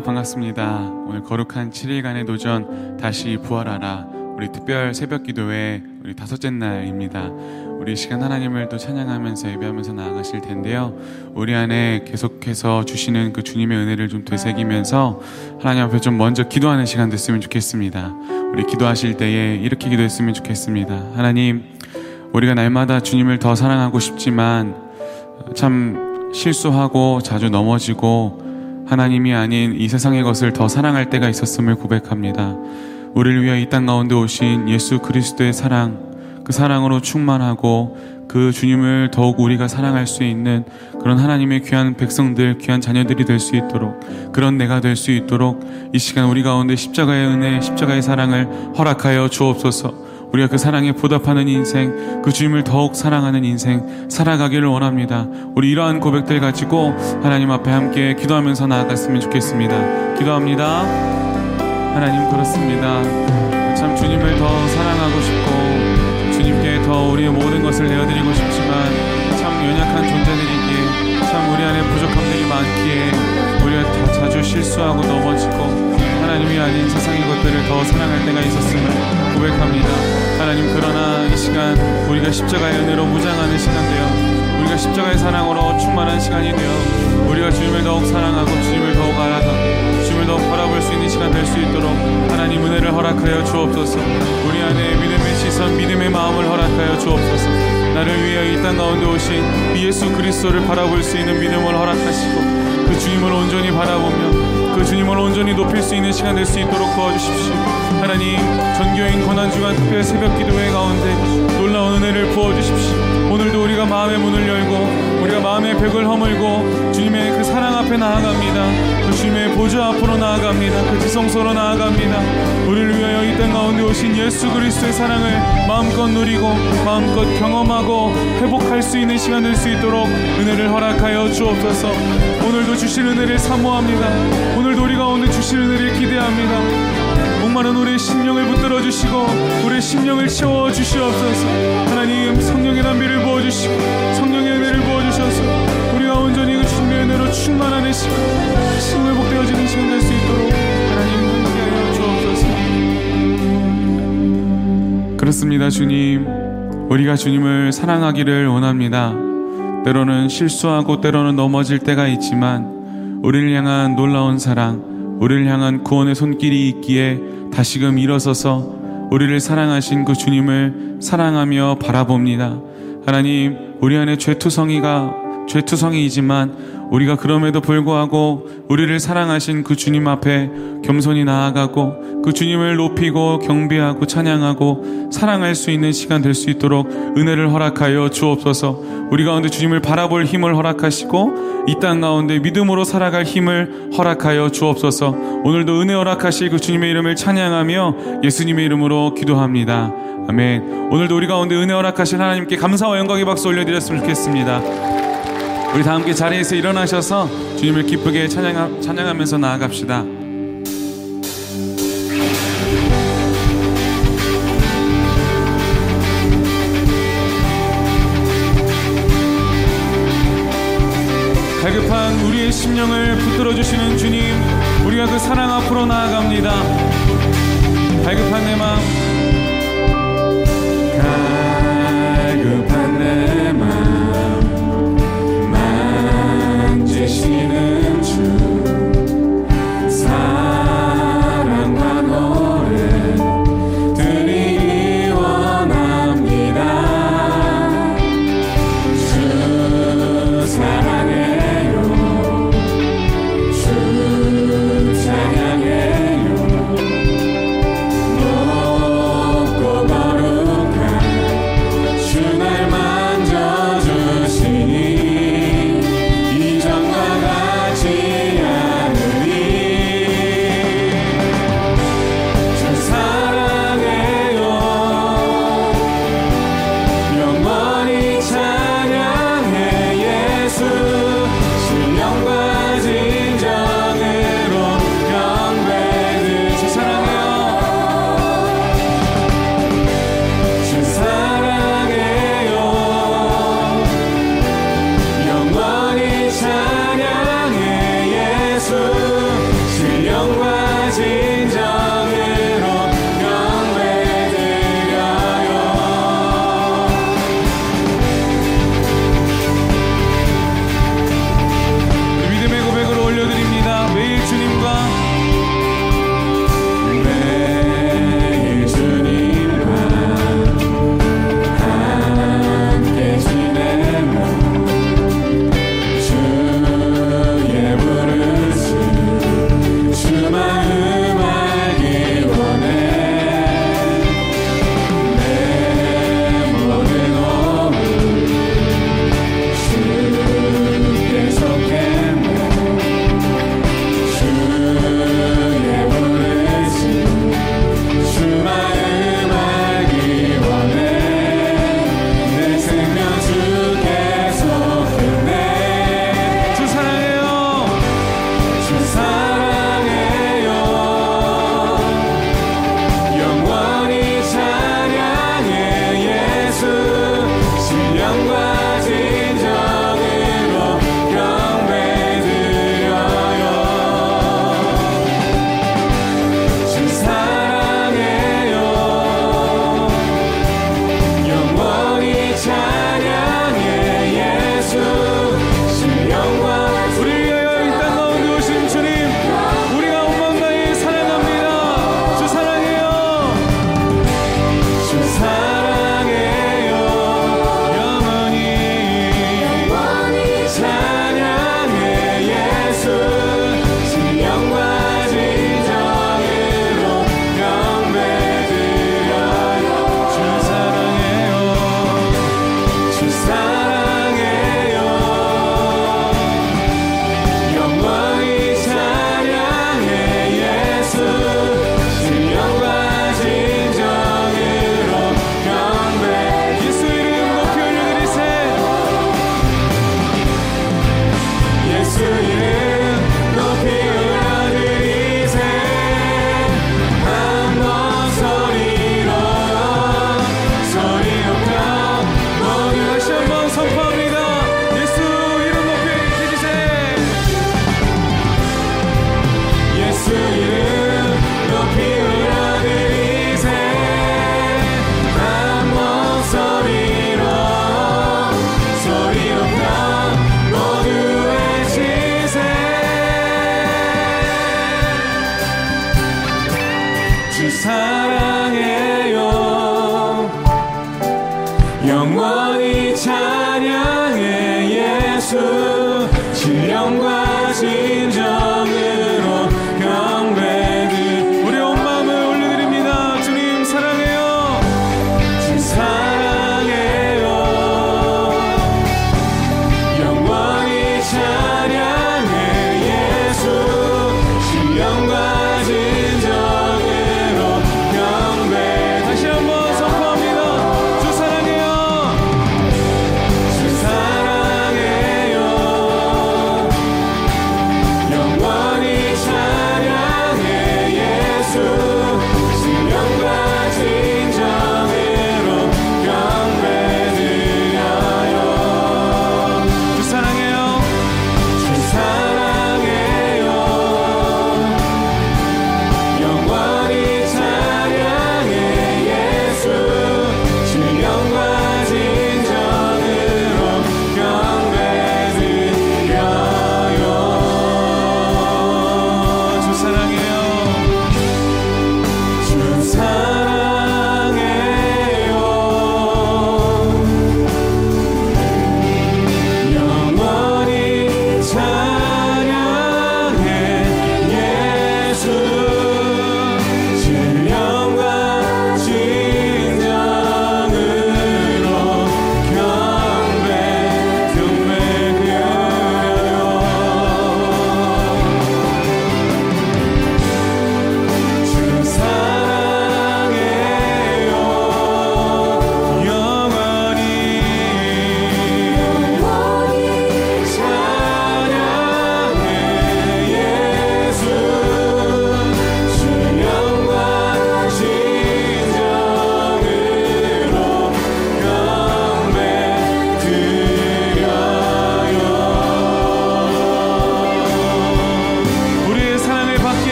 반갑습니다. 오늘 거룩한 7일간의 도전 다시 부활하라 우리 특별 새벽 기도회 우리 다섯째 날입니다. 우리 시간 하나님을 또 찬양하면서 예배하면서 나아가실 텐데요. 우리 안에 계속해서 주시는 그 주님의 은혜를 좀 되새기면서 하나님 앞에 좀 먼저 기도하는 시간 됐으면 좋겠습니다. 우리 기도하실 때에 이렇게 기도했으면 좋겠습니다. 하나님, 우리가 날마다 주님을 더 사랑하고 싶지만 참 실수하고 자주 넘어지고 하나님이 아닌 이 세상의 것을 더 사랑할 때가 있었음을 고백합니다. 우리를 위해 이 땅 가운데 오신 예수 그리스도의 사랑, 그 사랑으로 충만하고 그 주님을 더욱 우리가 사랑할 수 있는 그런 하나님의 귀한 백성들, 귀한 자녀들이 될 수 있도록 그런 내가 될 수 있도록 이 시간 우리 가운데 십자가의 은혜, 십자가의 사랑을 허락하여 주옵소서. 우리가 그 사랑에 보답하는 인생, 그 주님을 더욱 사랑하는 인생 살아가기를 원합니다. 우리 이러한 고백들 가지고 하나님 앞에 함께 기도하면서 나아갔으면 좋겠습니다. 기도합니다. 하나님 그렇습니다. 참 주님을 더 사랑하고 싶고 주님께 더 우리의 모든 것을 내어드리고 싶지만 참 연약한 존재들이기에 참 우리 안에 부족함들이 많기에 우리가 다 자주 실수하고 넘어지고 하나님이 아닌 세상의 것들을 더 사랑할 때가 있었음을 고백합니다. 하나님 그러나 이 시간 우리가 십자가의 은혜로 무장하는 시간 되어 우리가 십자가의 사랑으로 충만한 시간이 되어 우리가 주님을 더욱 사랑하고 주님을 더욱 알아가고 주님을 더욱 바라볼 수 있는 시간 될 수 있도록 하나님 은혜를 허락하여 주옵소서 우리 안에 믿음의 시선 믿음의 마음을 허락하여 주옵소서 나를 위해 이땅 가운데 오신 예수 그리스도를 바라볼 수 있는 믿음을 허락하시고 그 주님을 온전히 바라보며 그 주님을 온전히 높일 수 있는 시간 될 수 있도록 도와주십시오. 하나님, 전교인 고난주간 특별 새벽 기도회 가운데 놀라운 은혜를 부어주십시오. 오늘도 우리가 마음의 문을 열고 우리가 마음의 벽을 허물고 주님의 그 사랑 앞에 나아갑니다. 그 주님의 보좌 앞으로 나아갑니다. 그 지성소로 나아갑니다. 우리를 위하여 이 땅 가운데 오신 예수 그리스도의 사랑을 마음껏 누리고 마음껏 경험하고 회복할 수 있는 시간 될 수 있도록 은혜를 허락하여 주옵소서. 오늘도 주실 은혜를 사모합니다. 오늘도 우리 가운데 주실 은혜를 기대합니다. 목마른 우리의 심령을 붙들어 주시고 우리의 심령을 채워 주시옵소서. 하나님 성령의 담비를 부어 주시고 성령의 은혜를 부어 주셔서 우리가 온전히 그 주님의 은혜로 충만하는 시간, 신 회복되어지는 시간 될 수 있도록 하나님 함께하여 주옵소서. 그렇습니다, 주님. 우리가 주님을 사랑하기를 원합니다. 때로는 실수하고 때로는 넘어질 때가 있지만 우리를 향한 놀라운 사랑, 우리를 향한 구원의 손길이 있기에 다시금 일어서서 우리를 사랑하신 그 주님을 사랑하며 바라봅니다. 하나님, 우리 안에 죄투성이가 죄투성이이지만 우리가 그럼에도 불구하고 우리를 사랑하신 그 주님 앞에 겸손히 나아가고 그 주님을 높이고 경배하고 찬양하고 사랑할 수 있는 시간 될 수 있도록 은혜를 허락하여 주옵소서. 우리 가운데 주님을 바라볼 힘을 허락하시고 이 땅 가운데 믿음으로 살아갈 힘을 허락하여 주옵소서. 오늘도 은혜 허락하실 그 주님의 이름을 찬양하며 예수님의 이름으로 기도합니다. 아멘. 오늘도 우리 가운데 은혜 허락하신 하나님께 감사와 영광의 박수 올려드렸으면 좋겠습니다. 우리 다 함께 자리에서 일어나셔서 주님을 기쁘게 찬양하, 찬양하면서 나아갑시다.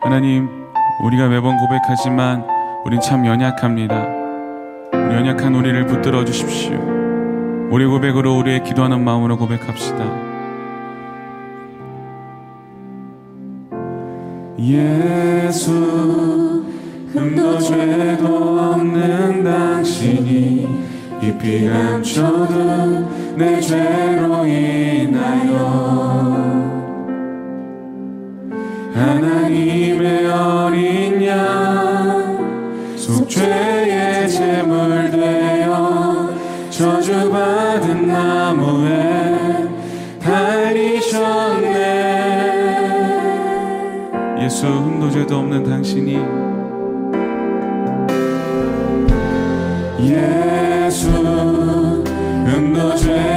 하나님, 우리가 매번 고백하지만 우린 참 연약합니다. 연약한 우리를 붙들어 주십시오. 우리 고백으로 우리의 기도하는 마음으로 고백합시다. 예수 흠도 죄도 없는 당신이 깊이 감춰둔 내 죄로 인하여. 하나님의 어린 양 속죄의 제물 되어 저주받은 나무에 달리셨네. 예수 흠도 죄도 없는 당신이 흠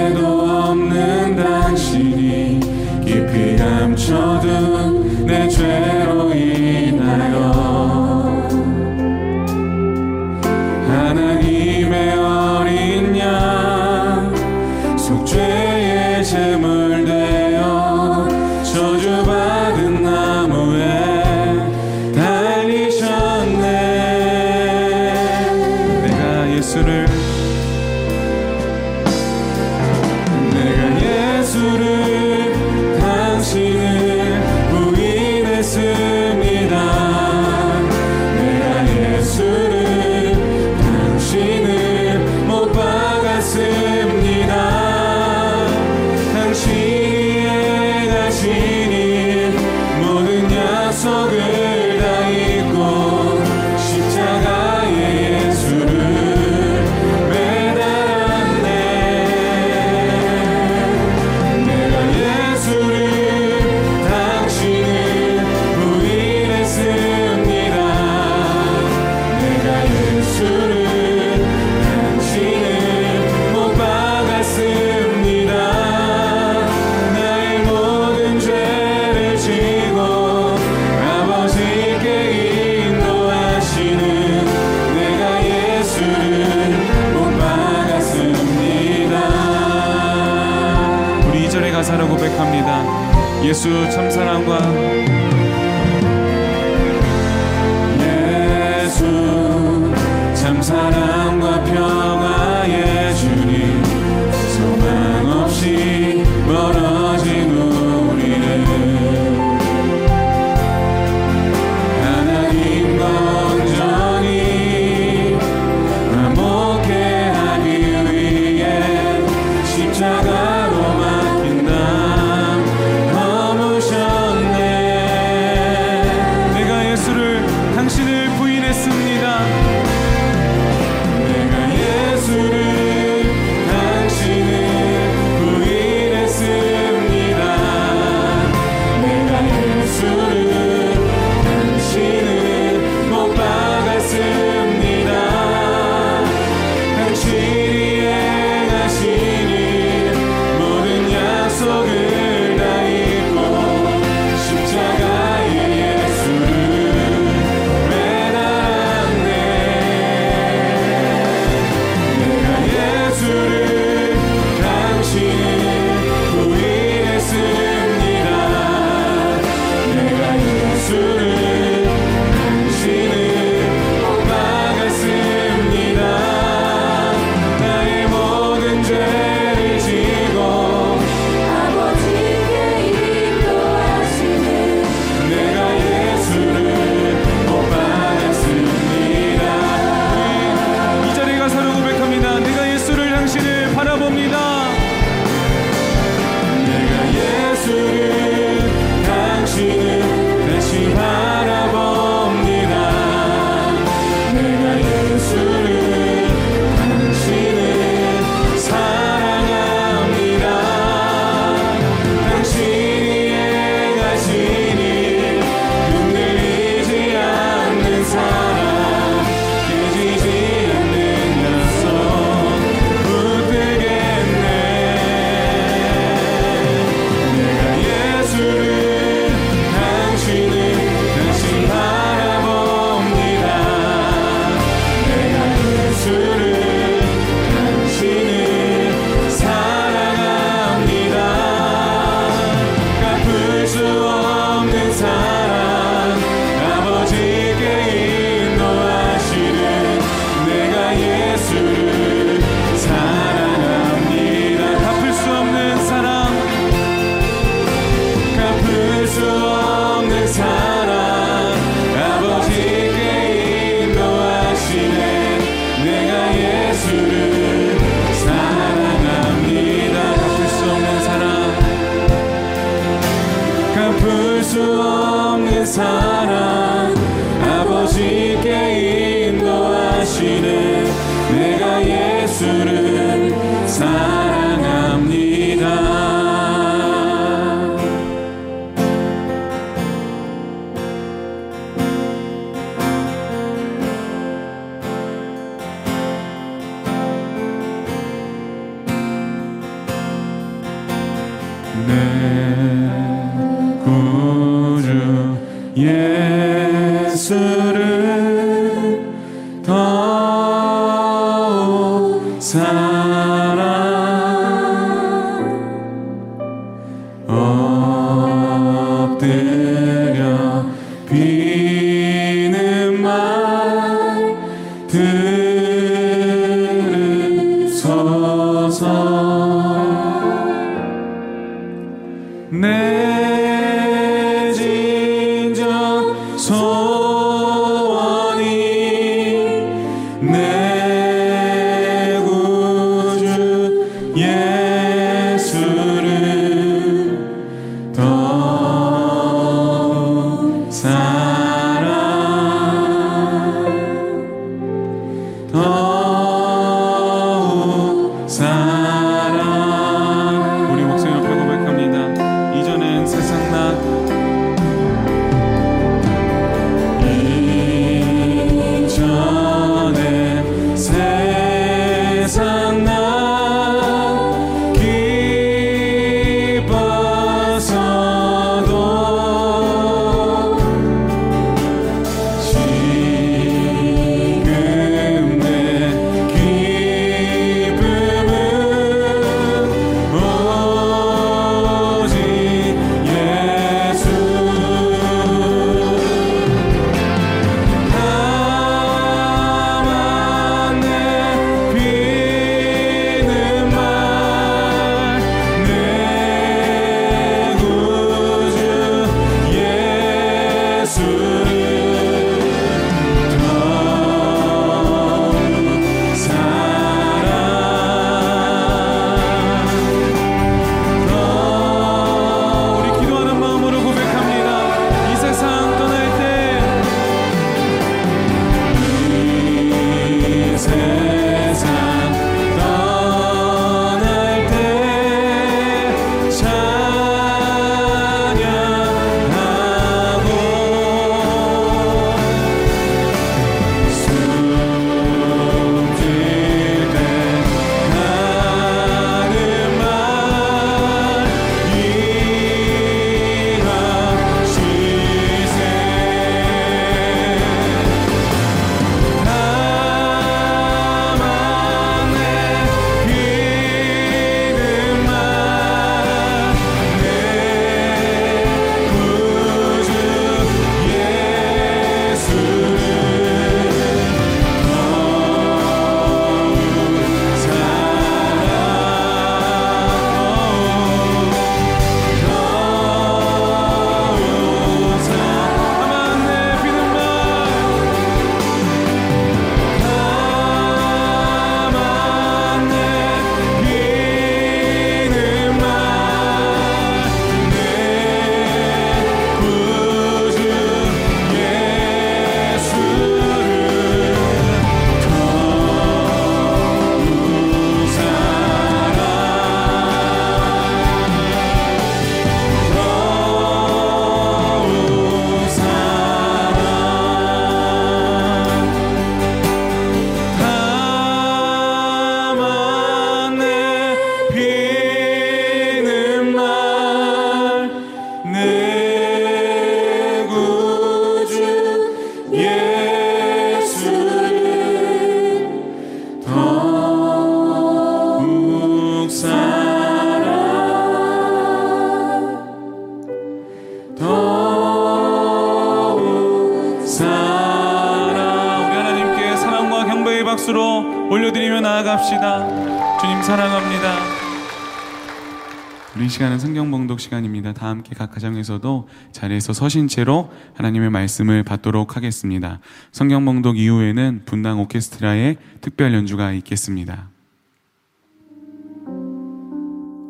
시간입니다. 다 함께 각 가정에서도 자리에서 서신 채로 하나님의 말씀을 받도록 하겠습니다. 성경 봉독 이후에는 분당 오케스트라의 특별 연주가 있겠습니다.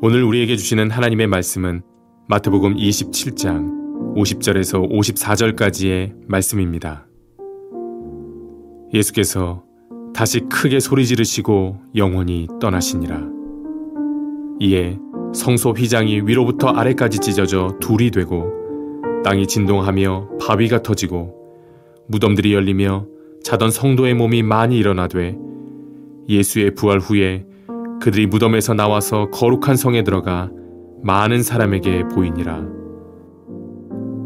오늘 우리에게 주시는 하나님의 말씀은 마태복음 27장 50절에서 54절까지의 말씀입니다. 예수께서 다시 크게 소리 지르시고 영원히 떠나시니라. 이에 성소 휘장이 위로부터 아래까지 찢어져 둘이 되고 땅이 진동하며 바위가 터지고 무덤들이 열리며 자던 성도의 몸이 많이 일어나되 예수의 부활 후에 그들이 무덤에서 나와서 거룩한 성에 들어가 많은 사람에게 보이니라.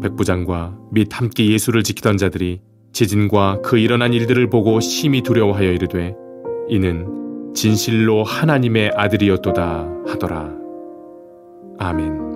백부장과 및 함께 예수를 지키던 자들이 지진과 그 일어난 일들을 보고 심히 두려워하여 이르되 이는 진실로 하나님의 아들이었도다 하더라. 아멘.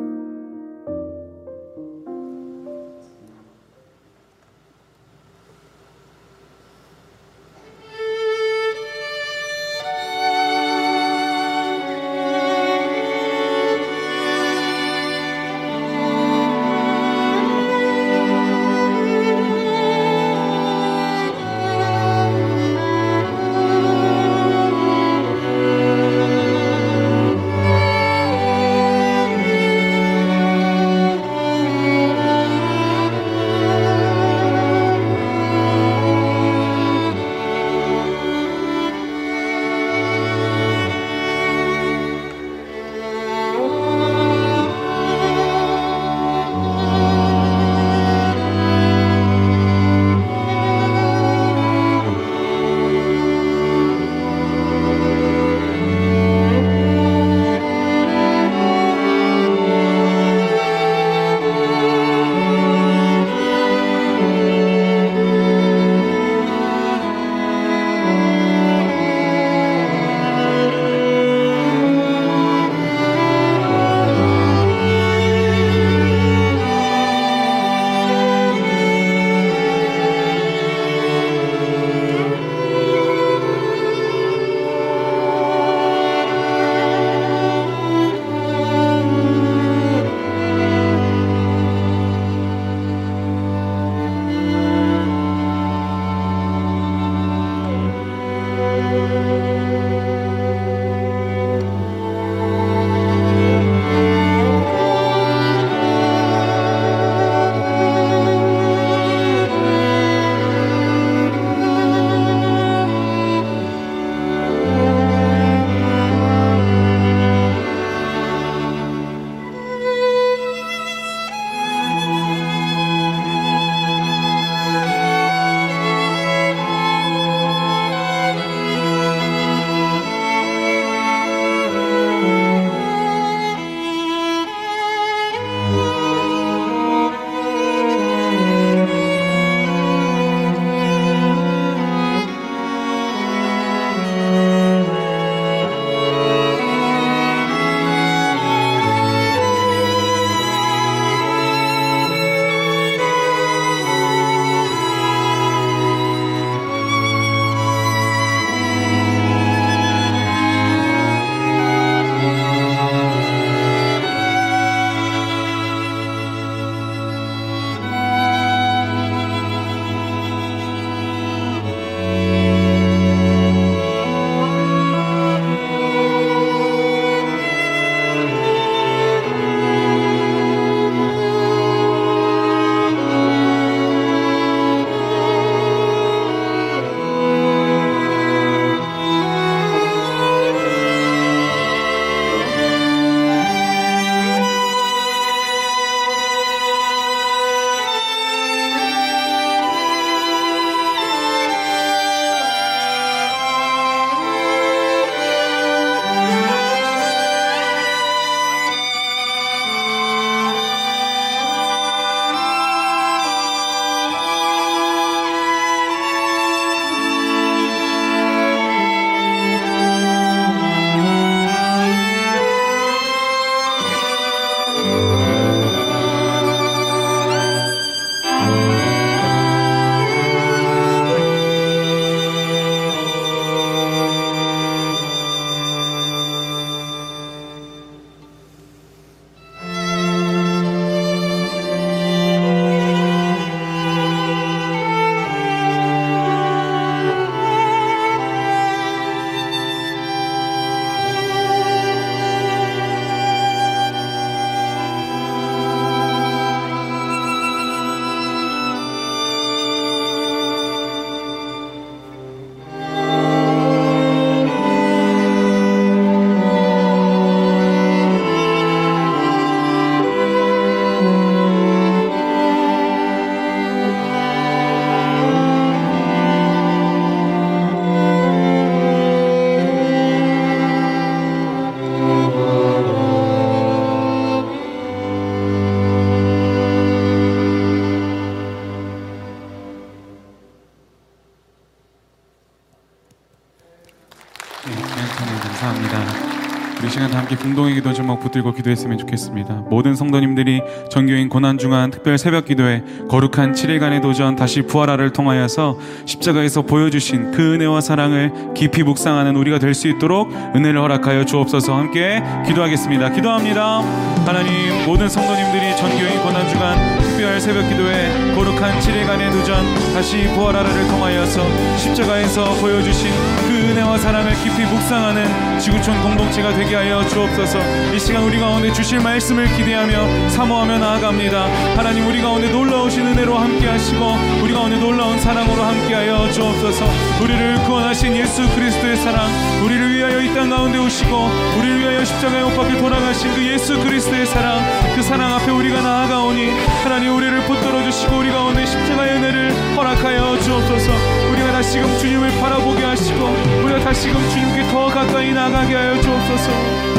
공동의 기도 제목 붙들고 기도했으면 좋겠습니다. 모든 성도님들이 전교인 고난 중한 특별 새벽 기도에 거룩한 7일간의 도전 다시 부활하를 통하여서 십자가에서 보여주신 그 은혜와 사랑을 깊이 묵상하는 우리가 될 수 있도록 은혜를 허락하여 주옵소서 함께 기도하겠습니다. 기도합니다. 하나님 모든 성도님들이 전교인 고난 중한 특별 새벽 기도에 거룩한 7일간의 도전 다시 부활하를 통하여서 십자가에서 보여주신 그 은혜와 사랑을 깊이 묵상하는 지구촌 공동체가 되게 하여 주옵소서. 이 시간 우리 가운데 주실 말씀을 기대하며 사모하며 나아갑니다. 하나님 우리 가운데 놀라우신 은혜로 함께 하시고 우리 가운데 놀라운 사랑으로 함께 하여 주옵소서. 우리를 구원하신 예수 그리스도의 사랑 우리를 위하여 이 땅 가운데 오시고 우리를 위하여 십자가에 못 박혀 돌아가신 그 예수 그리스도의 사랑 그 사랑 앞에 우리가 나아가오니 하나님 우리를 붙들어 주시고 우리 가운데 십자가의 은혜를 허락하여 주옵소서 우리가 다시금 주님을 바라보게 하시고 우리가 다시금 주님께 더 가까이 나가게 하여 주옵소서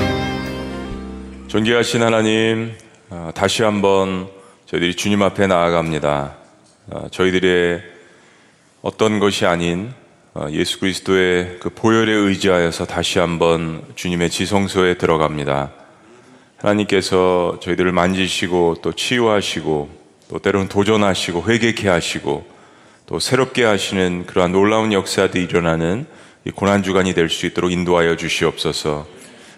존귀하신 하나님, 어, 다시 한번 저희들이 주님 앞에 나아갑니다. 어, 저희들의 어떤 것이 아닌 어, 예수 그리스도의 그 보혈에 의지하여서 다시 한번 주님의 지성소에 들어갑니다. 하나님께서 저희들을 만지시고 또 치유하시고 또 때로는 도전하시고 회개케 하시고 또 새롭게 하시는 그러한 놀라운 역사들이 일어나는 이 고난주간이 될 수 있도록 인도하여 주시옵소서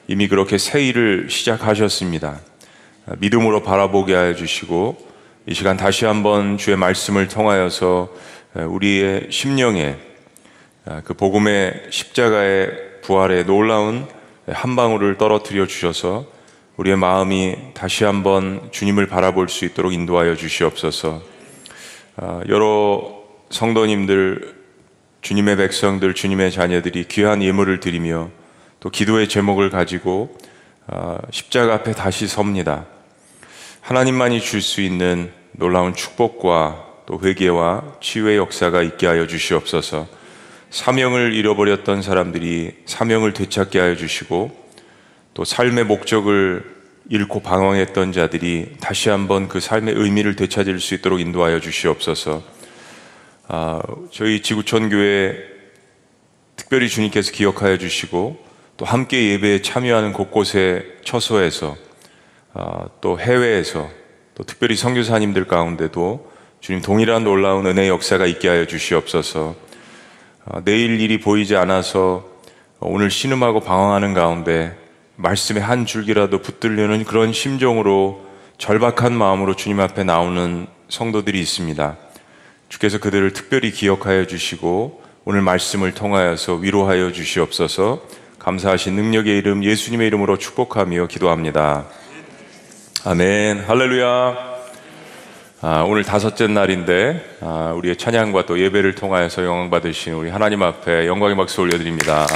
이미 그렇게 새 일을 시작하셨습니다. 믿음으로 바라보게 하여 주시고 이 시간 다시 한번 주의 말씀을 통하여서 우리의 심령에 그 복음의 십자가의 부활의 놀라운 한 방울을 떨어뜨려 주셔서 우리의 마음이 다시 한번 주님을 바라볼 수 있도록 인도하여 주시옵소서. 아, 여러 성도님들, 주님의 백성들, 주님의 자녀들이 귀한 예물을 드리며 또 기도의 제목을 가지고 아, 십자가 앞에 다시 섭니다. 하나님만이 줄 수 있는 놀라운 축복과 또 회개와 치유의 역사가 있게 하여 주시옵소서. 사명을 잃어버렸던 사람들이 사명을 되찾게 하여 주시고 또 삶의 목적을 잃고 방황했던 자들이 다시 한번 그 삶의 의미를 되찾을 수 있도록 인도하여 주시옵소서. 아, 저희 지구촌 교회 특별히 주님께서 기억하여 주시고 또 함께 예배에 참여하는 곳곳의 처소에서 아, 또 해외에서 또 특별히 선교사님들 가운데도 주님 동일한 놀라운 은혜 역사가 있게 하여 주시옵소서. 아, 내일 일이 보이지 않아서 오늘 신음하고 방황하는 가운데 말씀의 한 줄기라도 붙들려는 그런 심정으로 절박한 마음으로 주님 앞에 나오는 성도들이 있습니다. 주께서 그들을 특별히 기억하여 주시고 오늘 말씀을 통하여서 위로하여 주시옵소서 감사하신 능력의 이름 예수님의 이름으로 축복하며 기도합니다. 아멘. 할렐루야. 아, 오늘 다섯째 날인데 아, 우리의 찬양과 또 예배를 통하여서 영광 받으신 우리 하나님 앞에 영광의 박수 올려드립니다.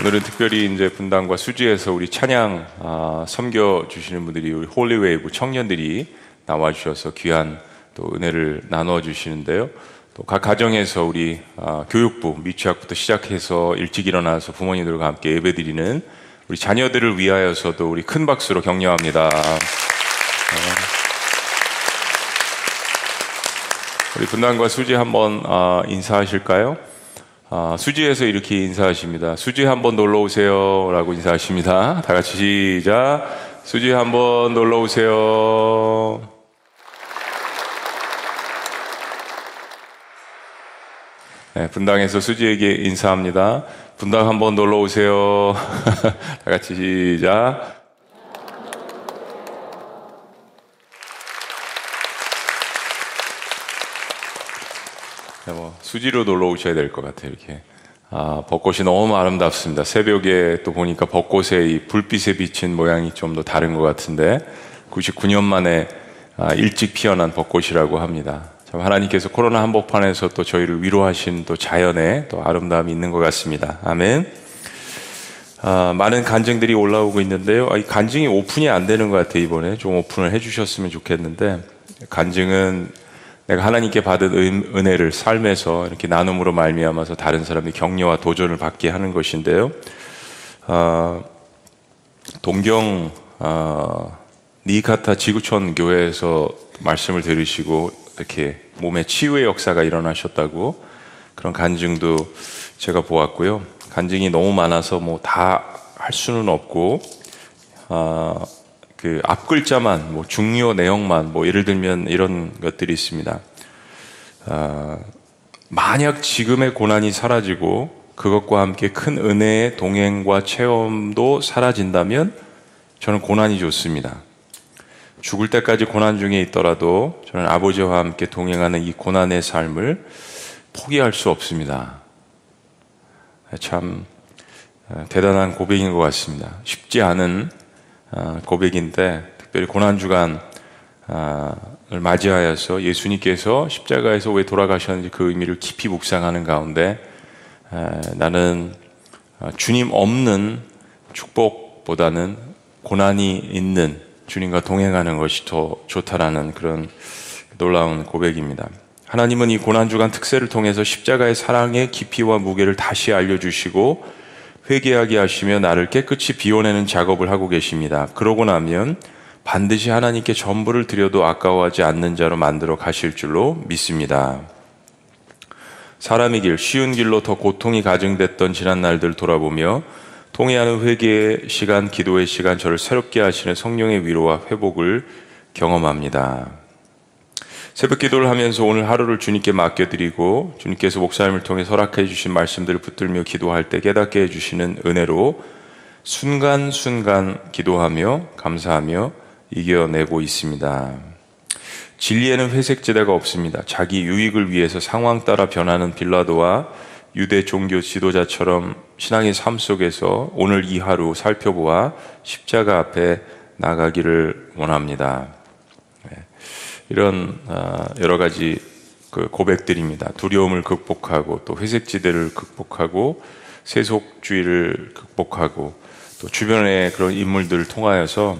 오늘은 특별히 이제 분당과 수지에서 우리 찬양 아, 섬겨 주시는 분들이 우리 홀리웨이브 청년들이 나와 주셔서 귀한 또 은혜를 나누어 주시는데요. 또 각 가정에서 우리 아, 교육부 미취학부터 시작해서 일찍 일어나서 부모님들과 함께 예배드리는 우리 자녀들을 위하여서도 우리 큰 박수로 격려합니다. 네. 우리 분당과 수지 한번 아, 인사하실까요? 아, 수지에서 이렇게 인사하십니다. 수지 한번 놀러 오세요. 라고 인사하십니다. 다 같이 시작. 수지 한번 놀러 오세요. 네, 분당에서 수지에게 인사합니다. 분당 한번 놀러 오세요. 다 같이 시작. 네, 뭐 수지로 놀러 오셔야 될 것 같아요. 이렇게 아, 벚꽃이 너무 아름답습니다. 새벽에 또 보니까 벚꽃의 이 불빛에 비친 모양이 좀 더 다른 것 같은데 99년 만에 아, 일찍 피어난 벚꽃이라고 합니다. 참 하나님께서 코로나 한복판에서 또 저희를 위로하신 또 자연의 또 아름다움이 있는 것 같습니다. 아멘. 아, 많은 간증들이 올라오고 있는데요. 아, 이 간증이 오픈이 안 되는 것 같아요, 이번에. 좀 오픈을 해주셨으면 좋겠는데, 간증은 내가 하나님께 받은 은, 은혜를 삶에서 이렇게 나눔으로 말미암아서 다른 사람이 격려와 도전을 받게 하는 것인데요. 아, 동경 아, 니카타 지구촌 교회에서 말씀을 들으시고 이렇게 몸에 치유의 역사가 일어나셨다고 그런 간증도 제가 보았고요. 간증이 너무 많아서 뭐 다 할 수는 없고 아, 그 앞글자만 뭐 중요 내용만 뭐 예를 들면 이런 것들이 있습니다. 아, 만약 지금의 고난이 사라지고 그것과 함께 큰 은혜의 동행과 체험도 사라진다면 저는 고난이 좋습니다. 죽을 때까지 고난 중에 있더라도 저는 아버지와 함께 동행하는 이 고난의 삶을 포기할 수 없습니다. 참 어, 대단한 고백인 것 같습니다. 쉽지 않은 어, 고백인데 특별히 고난 주간을 맞이하여서 예수님께서 십자가에서 왜 돌아가셨는지 그 의미를 깊이 묵상하는 가운데 나는 어, 주님 없는 축복보다는 고난이 있는 주님과 동행하는 것이 더 좋다라는 그런 놀라운 고백입니다. 하나님은 이 고난주간 특세를 통해서 십자가의 사랑의 깊이와 무게를 다시 알려주시고 회개하게 하시며 나를 깨끗이 비워내는 작업을 하고 계십니다. 그러고 나면 반드시 하나님께 전부를 드려도 아까워하지 않는 자로 만들어 가실 줄로 믿습니다. 사람의 길, 쉬운 길로 더 고통이 가증됐던 지난 날들 돌아보며 통해하는 회개의 시간, 기도의 시간, 저를 새롭게 하시는 성령의 위로와 회복을 경험합니다. 새벽 기도를 하면서 오늘 하루를 주님께 맡겨드리고 주님께서 목사님을 통해 설악해 주신 말씀들을 붙들며 기도할 때 깨닫게 해주시는 은혜로 순간순간 기도하며 감사하며 이겨내고 있습니다. 진리에는 회색 지대가 없습니다. 자기 유익을 위해서 상황 따라 변하는 빌라도와 유대 종교 지도자처럼 신앙의 삶 속에서 오늘 이 하루 살펴보아 십자가 앞에 나가기를 원합니다. 네. 이런 아, 여러 가지 그 고백들입니다. 두려움을 극복하고 또 회색지대를 극복하고 세속주의를 극복하고 또 주변의 그런 인물들을 통하여서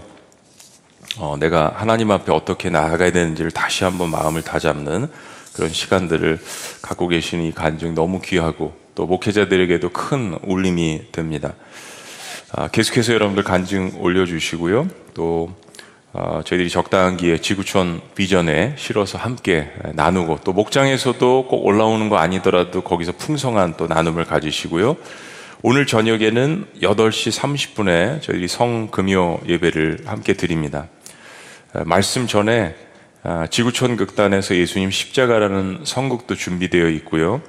어, 내가 하나님 앞에 어떻게 나아가야 되는지를 다시 한번 마음을 다잡는 그런 시간들을 갖고 계시는 이 간증 너무 귀하고 또 목회자들에게도 큰 울림이 됩니다. 아, 계속해서 여러분들 간증 올려주시고요. 또 어, 저희들이 적당한 기회 지구촌 비전에 실어서 함께 나누고 또 목장에서도 꼭 올라오는 거 아니더라도 거기서 풍성한 또 나눔을 가지시고요. 오늘 저녁에는 8시 30분에 저희들이 성금요 예배를 함께 드립니다. 말씀 전에 아, 지구촌 극단에서 예수님 십자가라는 성극도 준비되어 있고요.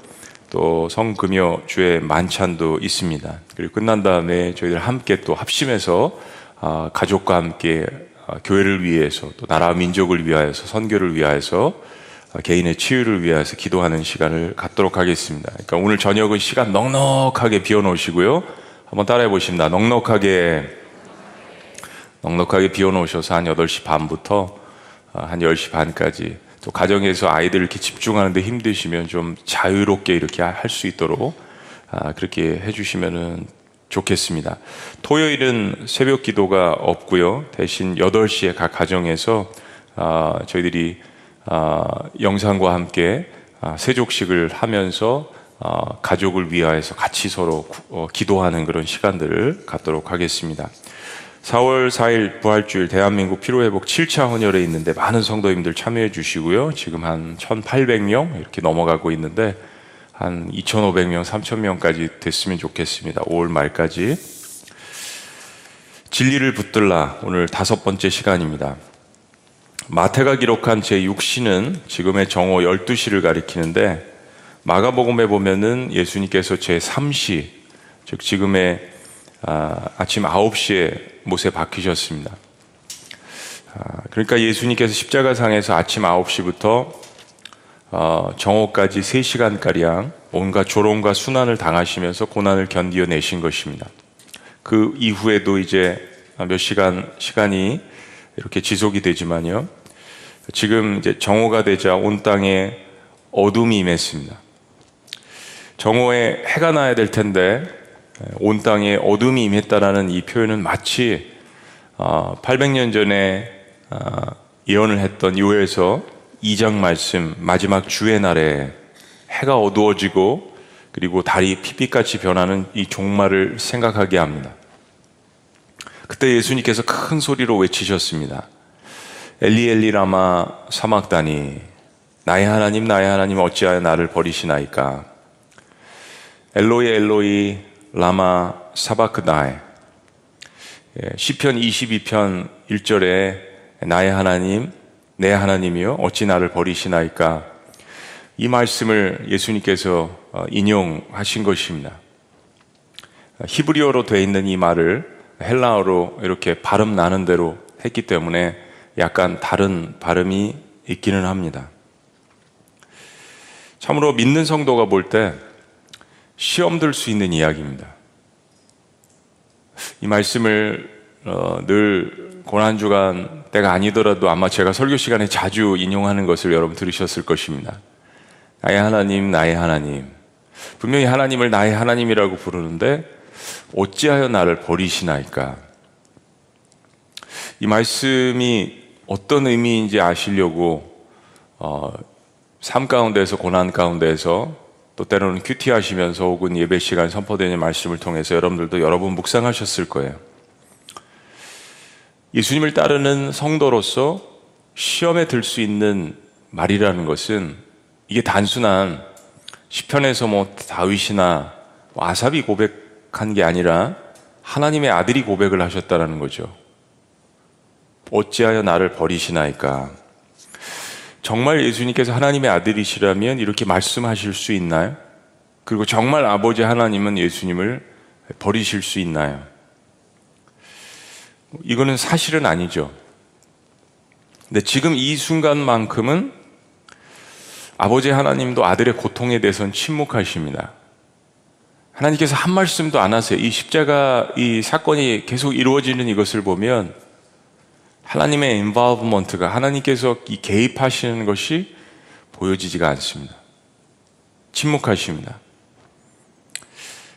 또 성금요 주의 만찬도 있습니다. 그리고 끝난 다음에 저희들 함께 또 합심해서 아, 가족과 함께 아, 교회를 위해서 또 나라 민족을 위하여서 선교를 위하여서 개인의 치유를 위하여서 기도하는 시간을 갖도록 하겠습니다. 그러니까 오늘 저녁은 시간 넉넉하게 비워놓으시고요. 한번 따라해 보십니다. 넉넉하게 넉넉하게 비워놓으셔서 한 8시 반부터 한 10시 반까지 또 가정에서 아이들 이렇게 집중하는데 힘드시면 좀 자유롭게 이렇게 할 수 있도록 그렇게 해주시면은 좋겠습니다. 토요일은 새벽 기도가 없고요. 대신 8시에 각 가정에서 아, 저희들이 아, 영상과 함께 아, 세족식을 하면서 가족을 위하여서 같이 서로 어, 기도하는 그런 시간들을 갖도록 하겠습니다. 4월 4일 부활주일 대한민국 피로회복 7차 헌혈에 있는데 많은 성도님들 참여해 주시고요. 지금 한 1,800명 이렇게 넘어가고 있는데 한 2,500명, 3,000명까지 됐으면 좋겠습니다. 5월 말까지. 진리를 붙들라 오늘 다섯 번째 시간입니다. 마태가 기록한 제6시는 지금의 정오 12시를 가리키는데 마가복음에 보면은 예수님께서 제3시 즉 지금의 아, 침 9시에 못에 박히셨습니다. 아, 그러니까 예수님께서 십자가상에서 아침 9시부터 어, 정오까지 3시간가량 온갖 조롱과 순환을 당하시면서 고난을 견디어내신 것입니다. 그 이후에도 이제 몇 시간, 시간이 이렇게 지속이 되지만요. 지금 이제 정오가 되자 온 땅에 어둠이 임했습니다. 정오에 해가 나야 될 텐데 온 땅에 어둠이 임했다라는 이 표현은 마치 800년 어, 전에 어, 예언을 했던 요에서 2장 말씀 마지막 주의 날에 해가 어두워지고 그리고 달이 핏빛같이 변하는 이 종말을 생각하게 합니다. 그때 예수님께서 큰 소리로 외치셨습니다. 엘리 엘리 라마 사막다니 나의 하나님 나의 하나님 어찌하여 나를 버리시나이까 엘로이 엘로이 라마 사바크나에 예, 시편 22편 1절에 나의 하나님 내 하나님이요 어찌 나를 버리시나이까 이 말씀을 예수님께서 어, 인용하신 것입니다. 히브리어로 되어 있는 이 말을 헬라어로 이렇게 발음 나는 대로 했기 때문에 약간 다른 발음이 있기는 합니다. 참으로 믿는 성도가 볼 때 시험 들 수 있는 이야기입니다. 이 말씀을 어, 늘 고난주간 때가 아니더라도 아마 제가 설교 시간에 자주 인용하는 것을 여러분 들으셨을 것입니다. 나의 하나님, 나의 하나님. 분명히 하나님을 나의 하나님이라고 부르는데 어찌하여 나를 버리시나이까? 이 말씀이 어떤 의미인지 아시려고 어, 삶 가운데서 고난 가운데서 또 때로는 큐티하시면서 혹은 예배 시간 선포되는 말씀을 통해서 여러분들도 여러 분 묵상하셨을 거예요. 예수님을 따르는 성도로서 시험에 들 수 있는 말이라는 것은 이게 단순한 시편에서 뭐 다윗이나 뭐 아삽이 고백한 게 아니라 하나님의 아들이 고백을 하셨다라는 거죠. 어찌하여 나를 버리시나이까? 정말 예수님께서 하나님의 아들이시라면 이렇게 말씀하실 수 있나요? 그리고 정말 아버지 하나님은 예수님을 버리실 수 있나요? 이거는 사실은 아니죠. 근데 지금 이 순간만큼은 아버지 하나님도 아들의 고통에 대해서는 침묵하십니다. 하나님께서 한 말씀도 안 하세요. 이 십자가 이 사건이 계속 이루어지는 이것을 보면 하나님의 인바브먼트가 하나님께서 이 개입하시는 것이 보여지지가 않습니다. 침묵하십니다.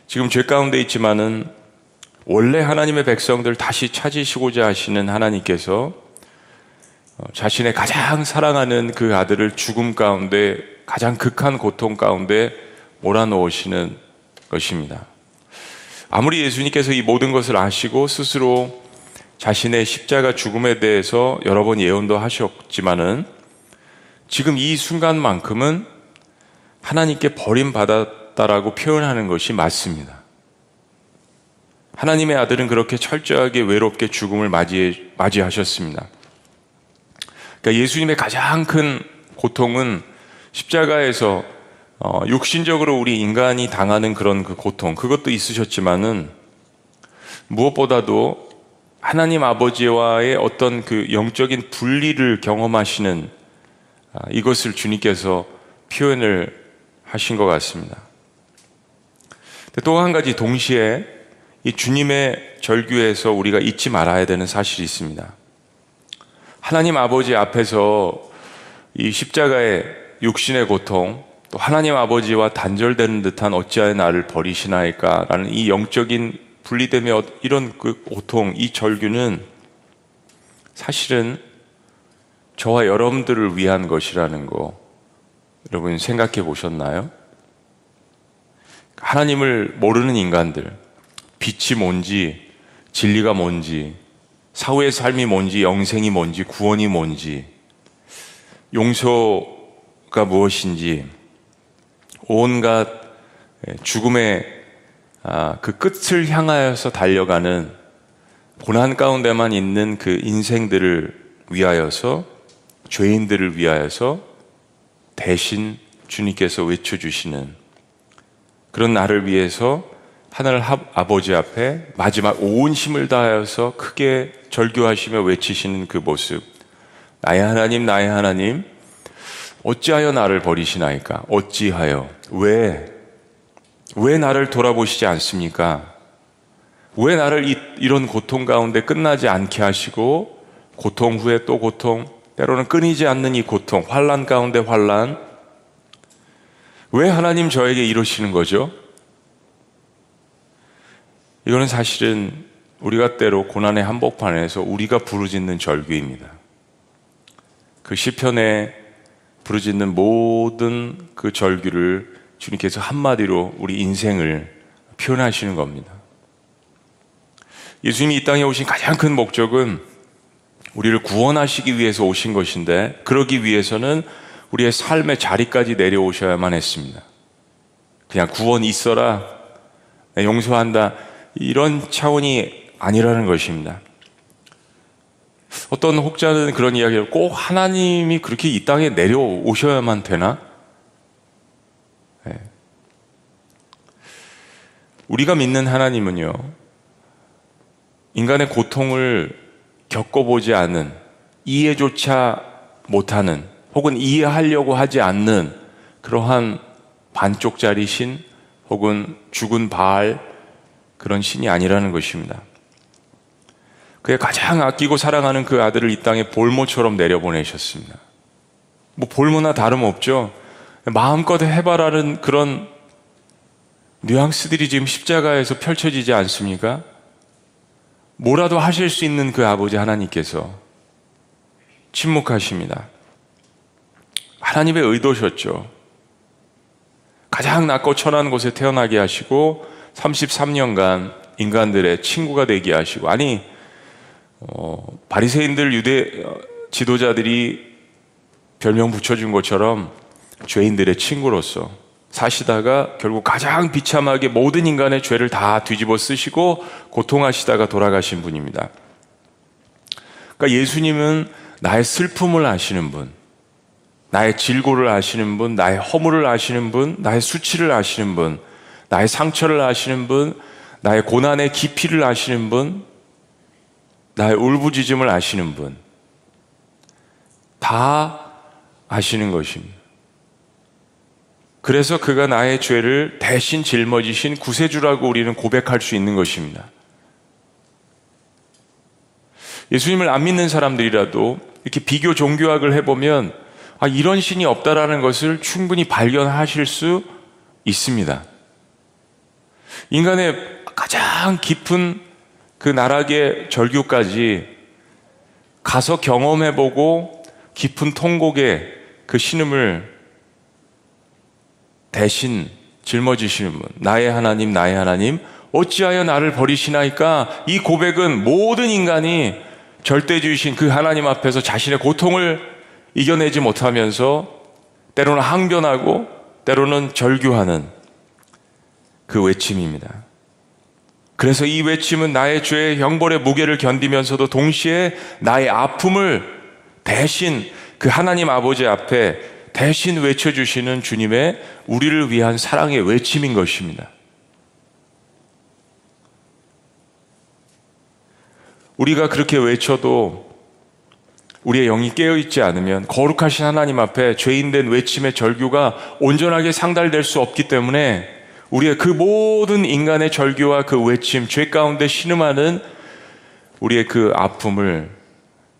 지금 죄 가운데 있지만은 원래 하나님의 백성들 다시 찾으시고자 하시는 하나님께서 어, 자신의 가장 사랑하는 그 아들을 죽음 가운데 가장 극한 고통 가운데 몰아넣으시는 것입니다. 아무리 예수님께서 이 모든 것을 아시고 스스로 자신의 십자가 죽음에 대해서 여러 번 예언도 하셨지만은 지금 이 순간만큼은 하나님께 버림받았다라고 표현하는 것이 맞습니다. 하나님의 아들은 그렇게 철저하게 외롭게 죽음을 맞이, 맞이하셨습니다. 그러니까 예수님의 가장 큰 고통은 십자가에서 어, 육신적으로 우리 인간이 당하는 그런 그 고통, 그것도 있으셨지만은 무엇보다도 하나님 아버지와의 어떤 그 영적인 분리를 경험하시는 아, 이것을 주님께서 표현을 하신 것 같습니다. 또 한 가지 동시에 이 주님의 절규에서 우리가 잊지 말아야 되는 사실이 있습니다. 하나님 아버지 앞에서 이 십자가의 육신의 고통, 또 하나님 아버지와 단절되는 듯한 어찌하여 나를 버리시나이까라는 이 영적인 분리되며 이런 그 고통, 이 절규는 사실은 저와 여러분들을 위한 것이라는 거 여러분 생각해 보셨나요? 하나님을 모르는 인간들, 빛이 뭔지, 진리가 뭔지, 사후의 삶이 뭔지, 영생이 뭔지, 구원이 뭔지, 용서가 무엇인지, 온갖 죽음의 아, 그 끝을 향하여서 달려가는 고난 가운데만 있는 그 인생들을 위하여서 죄인들을 위하여서 대신 주님께서 외쳐주시는 그런 나를 위해서 하늘 아버지 앞에 마지막 온 힘을 다하여서 크게 절규하시며 외치시는 그 모습. 나의 하나님, 나의 하나님, 어찌하여 나를 버리시나이까? 어찌하여? 왜? 왜 나를 돌아보시지 않습니까? 왜 나를 이, 이런 고통 가운데 끝나지 않게 하시고 고통 후에 또 고통, 때로는 끊이지 않는 이 고통, 환란 가운데 환란. 왜 하나님 저에게 이러시는 거죠? 이거는 사실은 우리가 때로 고난의 한복판에서 우리가 부르짖는 절규입니다. 그 시편에 부르짖는 모든 그 절규를 주님께서 한마디로 우리 인생을 표현하시는 겁니다. 예수님이 이 땅에 오신 가장 큰 목적은 우리를 구원하시기 위해서 오신 것인데 그러기 위해서는 우리의 삶의 자리까지 내려오셔야만 했습니다. 그냥 구원 있어라, 용서한다, 이런 차원이 아니라는 것입니다. 어떤 혹자는 그런 이야기를 꼭 하나님이 그렇게 이 땅에 내려오셔야만 되나? 네. 우리가 믿는 하나님은요, 인간의 고통을 겪어보지 않은, 이해조차 못하는, 혹은 이해하려고 하지 않는 그러한 반쪽짜리 신, 혹은 죽은 바알, 그런 신이 아니라는 것입니다. 그의 가장 아끼고 사랑하는 그 아들을 이 땅에 볼모처럼 내려보내셨습니다. 뭐 볼모나 다름없죠. 마음껏 해봐라는 그런 뉘앙스들이 지금 십자가에서 펼쳐지지 않습니까? 뭐라도 하실 수 있는 그 아버지 하나님께서 침묵하십니다. 하나님의 의도셨죠. 가장 낮고 천한 곳에 태어나게 하시고 33년간 인간들의 친구가 되게 하시고 아니 어, 바리새인들 유대 지도자들이 별명 붙여준 것처럼 죄인들의 친구로서 사시다가 결국 가장 비참하게 모든 인간의 죄를 다 뒤집어 쓰시고 고통하시다가 돌아가신 분입니다. 그러니까 예수님은 나의 슬픔을 아시는 분, 나의 질고를 아시는 분, 나의 허물을 아시는 분, 나의 수치를 아시는 분, 나의 상처를 아시는 분, 나의 고난의 깊이를 아시는 분, 나의 울부짖음을 아시는 분, 다 아시는 것입니다. 그래서 그가 나의 죄를 대신 짊어지신 구세주라고 우리는 고백할 수 있는 것입니다. 예수님을 안 믿는 사람들이라도 이렇게 비교 종교학을 해보면 아, 이런 신이 없다라는 것을 충분히 발견하실 수 있습니다. 인간의 가장 깊은 그 나락의 절규까지 가서 경험해보고 깊은 통곡의 그 신음을 대신 짊어지시는 분, 나의 하나님, 나의 하나님, 어찌하여 나를 버리시나이까? 이 고백은 모든 인간이 절대주의신 그 하나님 앞에서 자신의 고통을 이겨내지 못하면서 때로는 항변하고 때로는 절규하는 그 외침입니다. 그래서 이 외침은 나의 죄의 형벌의 무게를 견디면서도 동시에 나의 아픔을 대신 그 하나님 아버지 앞에 대신 외쳐주시는 주님의 우리를 위한 사랑의 외침인 것입니다. 우리가 그렇게 외쳐도 우리의 영이 깨어있지 않으면 거룩하신 하나님 앞에 죄인된 외침의 절규가 온전하게 상달될 수 없기 때문에 우리의 그 모든 인간의 절규와 그 외침, 죄 가운데 신음하는 우리의 그 아픔을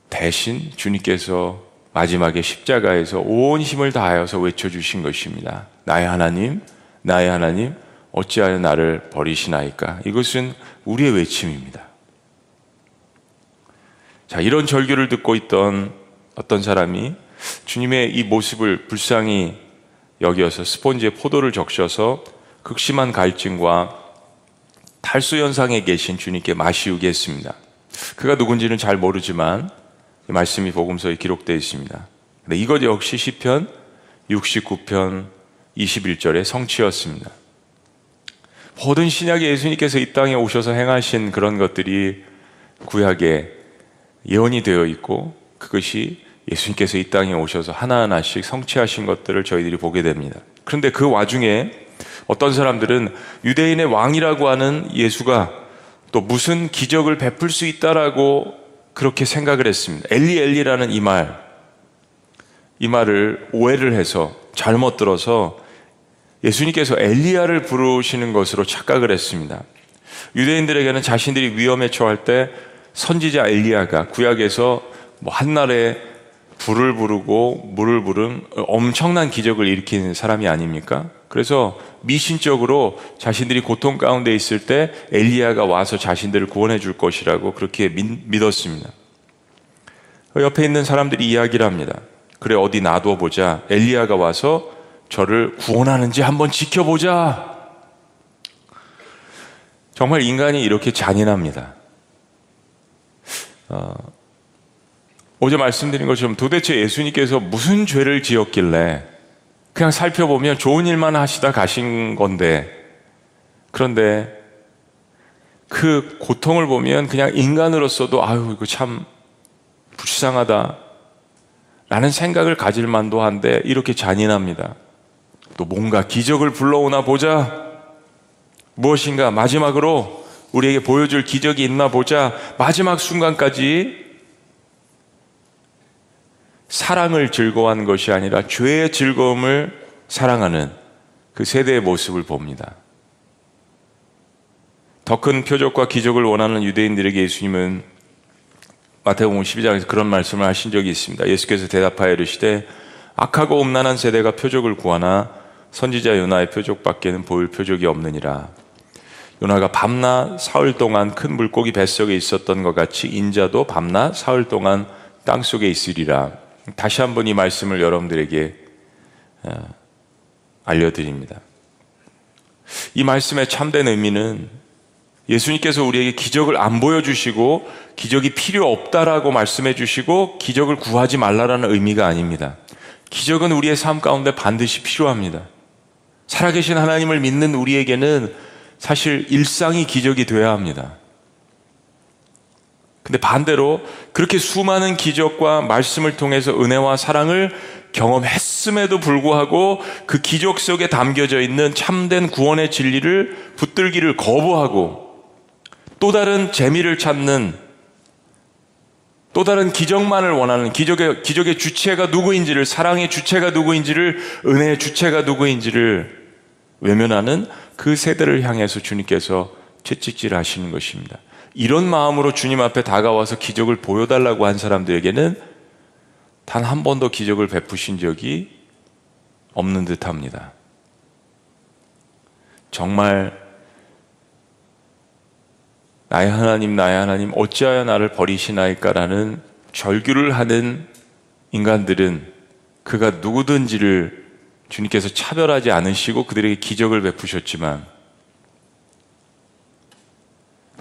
대신 주님께서 마지막에 십자가에서 온 힘을 다하여서 외쳐주신 것입니다. 나의 하나님, 나의 하나님, 어찌하여 나를 버리시나이까? 이것은 우리의 외침입니다. 자, 이런 절규를 듣고 있던 어떤 사람이 주님의 이 모습을 불쌍히 여기어서 스폰지에 포도를 적셔서 극심한 갈증과 탈수 현상에 계신 주님께 마시우게 했습니다. 그가 누군지는 잘 모르지만 말씀이 복음서에 기록되어 있습니다. 근데 이것 역시 시편 69편 21절의 성취였습니다. 모든 신약의 예수님께서 이 땅에 오셔서 행하신 그런 것들이 구약에 예언이 되어 있고 그것이 예수님께서 이 땅에 오셔서 하나하나씩 성취하신 것들을 저희들이 보게 됩니다. 그런데 그 와중에 어떤 사람들은 유대인의 왕이라고 하는 예수가 또 무슨 기적을 베풀 수 있다라고 그렇게 생각을 했습니다. 엘리 엘리라는 이 말, 이 말을 오해를 해서 잘못 들어서 예수님께서 엘리야를 부르시는 것으로 착각을 했습니다. 유대인들에게는 자신들이 위험에 처할 때 선지자 엘리야가 구약에서 뭐 한날에 불을 부르고 물을 부른 엄청난 기적을 일으킨 사람이 아닙니까? 그래서 미신적으로 자신들이 고통 가운데 있을 때 엘리야가 와서 자신들을 구원해 줄 것이라고 그렇게 믿, 었습니다 옆에 있는 사람들이 이야기를 합니다. 그래 어디 놔둬 보자. 엘리야가 와서 저를 구원하는지 한번 지켜보자. 정말 인간이 이렇게 잔인합니다. 어, 어제 말씀드린 것처럼 도대체 예수님께서 무슨 죄를 지었길래 그냥 살펴보면 좋은 일만 하시다 가신 건데, 그런데 그 고통을 보면 그냥 인간으로서도 아유, 이거 참 불쌍하다. 라는 생각을 가질 만도 한데 이렇게 잔인합니다. 또 뭔가 기적을 불러오나 보자. 무엇인가 마지막으로 우리에게 보여줄 기적이 있나 보자. 마지막 순간까지 사랑을 즐거워하는 것이 아니라 죄의 즐거움을 사랑하는 그 세대의 모습을 봅니다. 더 큰 표적과 기적을 원하는 유대인들에게 예수님은 마태복음 12장에서 그런 말씀을 하신 적이 있습니다. 예수께서 대답하여 이르시되 악하고 음란한 세대가 표적을 구하나 선지자 요나의 표적밖에는 보일 표적이 없느니라. 요나가 밤낮 사흘 동안 큰 물고기 뱃속에 있었던 것 같이 인자도 밤낮 사흘 동안 땅 속에 있으리라. 다시 한번 이 말씀을 여러분들에게 어, 알려드립니다. 이 말씀의 참된 의미는 예수님께서 우리에게 기적을 안 보여주시고 기적이 필요 없다라고 말씀해 주시고 기적을 구하지 말라라는 의미가 아닙니다. 기적은 우리의 삶 가운데 반드시 필요합니다. 살아계신 하나님을 믿는 우리에게는 사실 일상이 기적이 되어야 합니다. 근데 반대로 그렇게 수많은 기적과 말씀을 통해서 은혜와 사랑을 경험했음에도 불구하고 그 기적 속에 담겨져 있는 참된 구원의 진리를 붙들기를 거부하고 또 다른 재미를 찾는 또 다른 기적만을 원하는 기적의, 기적의 주체가 누구인지를 사랑의 주체가 누구인지를 은혜의 주체가 누구인지를 외면하는 그 세대를 향해서 주님께서 채찍질 하시는 것입니다. 이런 마음으로 주님 앞에 다가와서 기적을 보여달라고 한 사람들에게는 단 한 번도 기적을 베푸신 적이 없는 듯 합니다. 정말 나의 하나님, 나의 하나님, 어찌하여 나를 버리시나이까라는 절규를 하는 인간들은 그가 누구든지를 주님께서 차별하지 않으시고 그들에게 기적을 베푸셨지만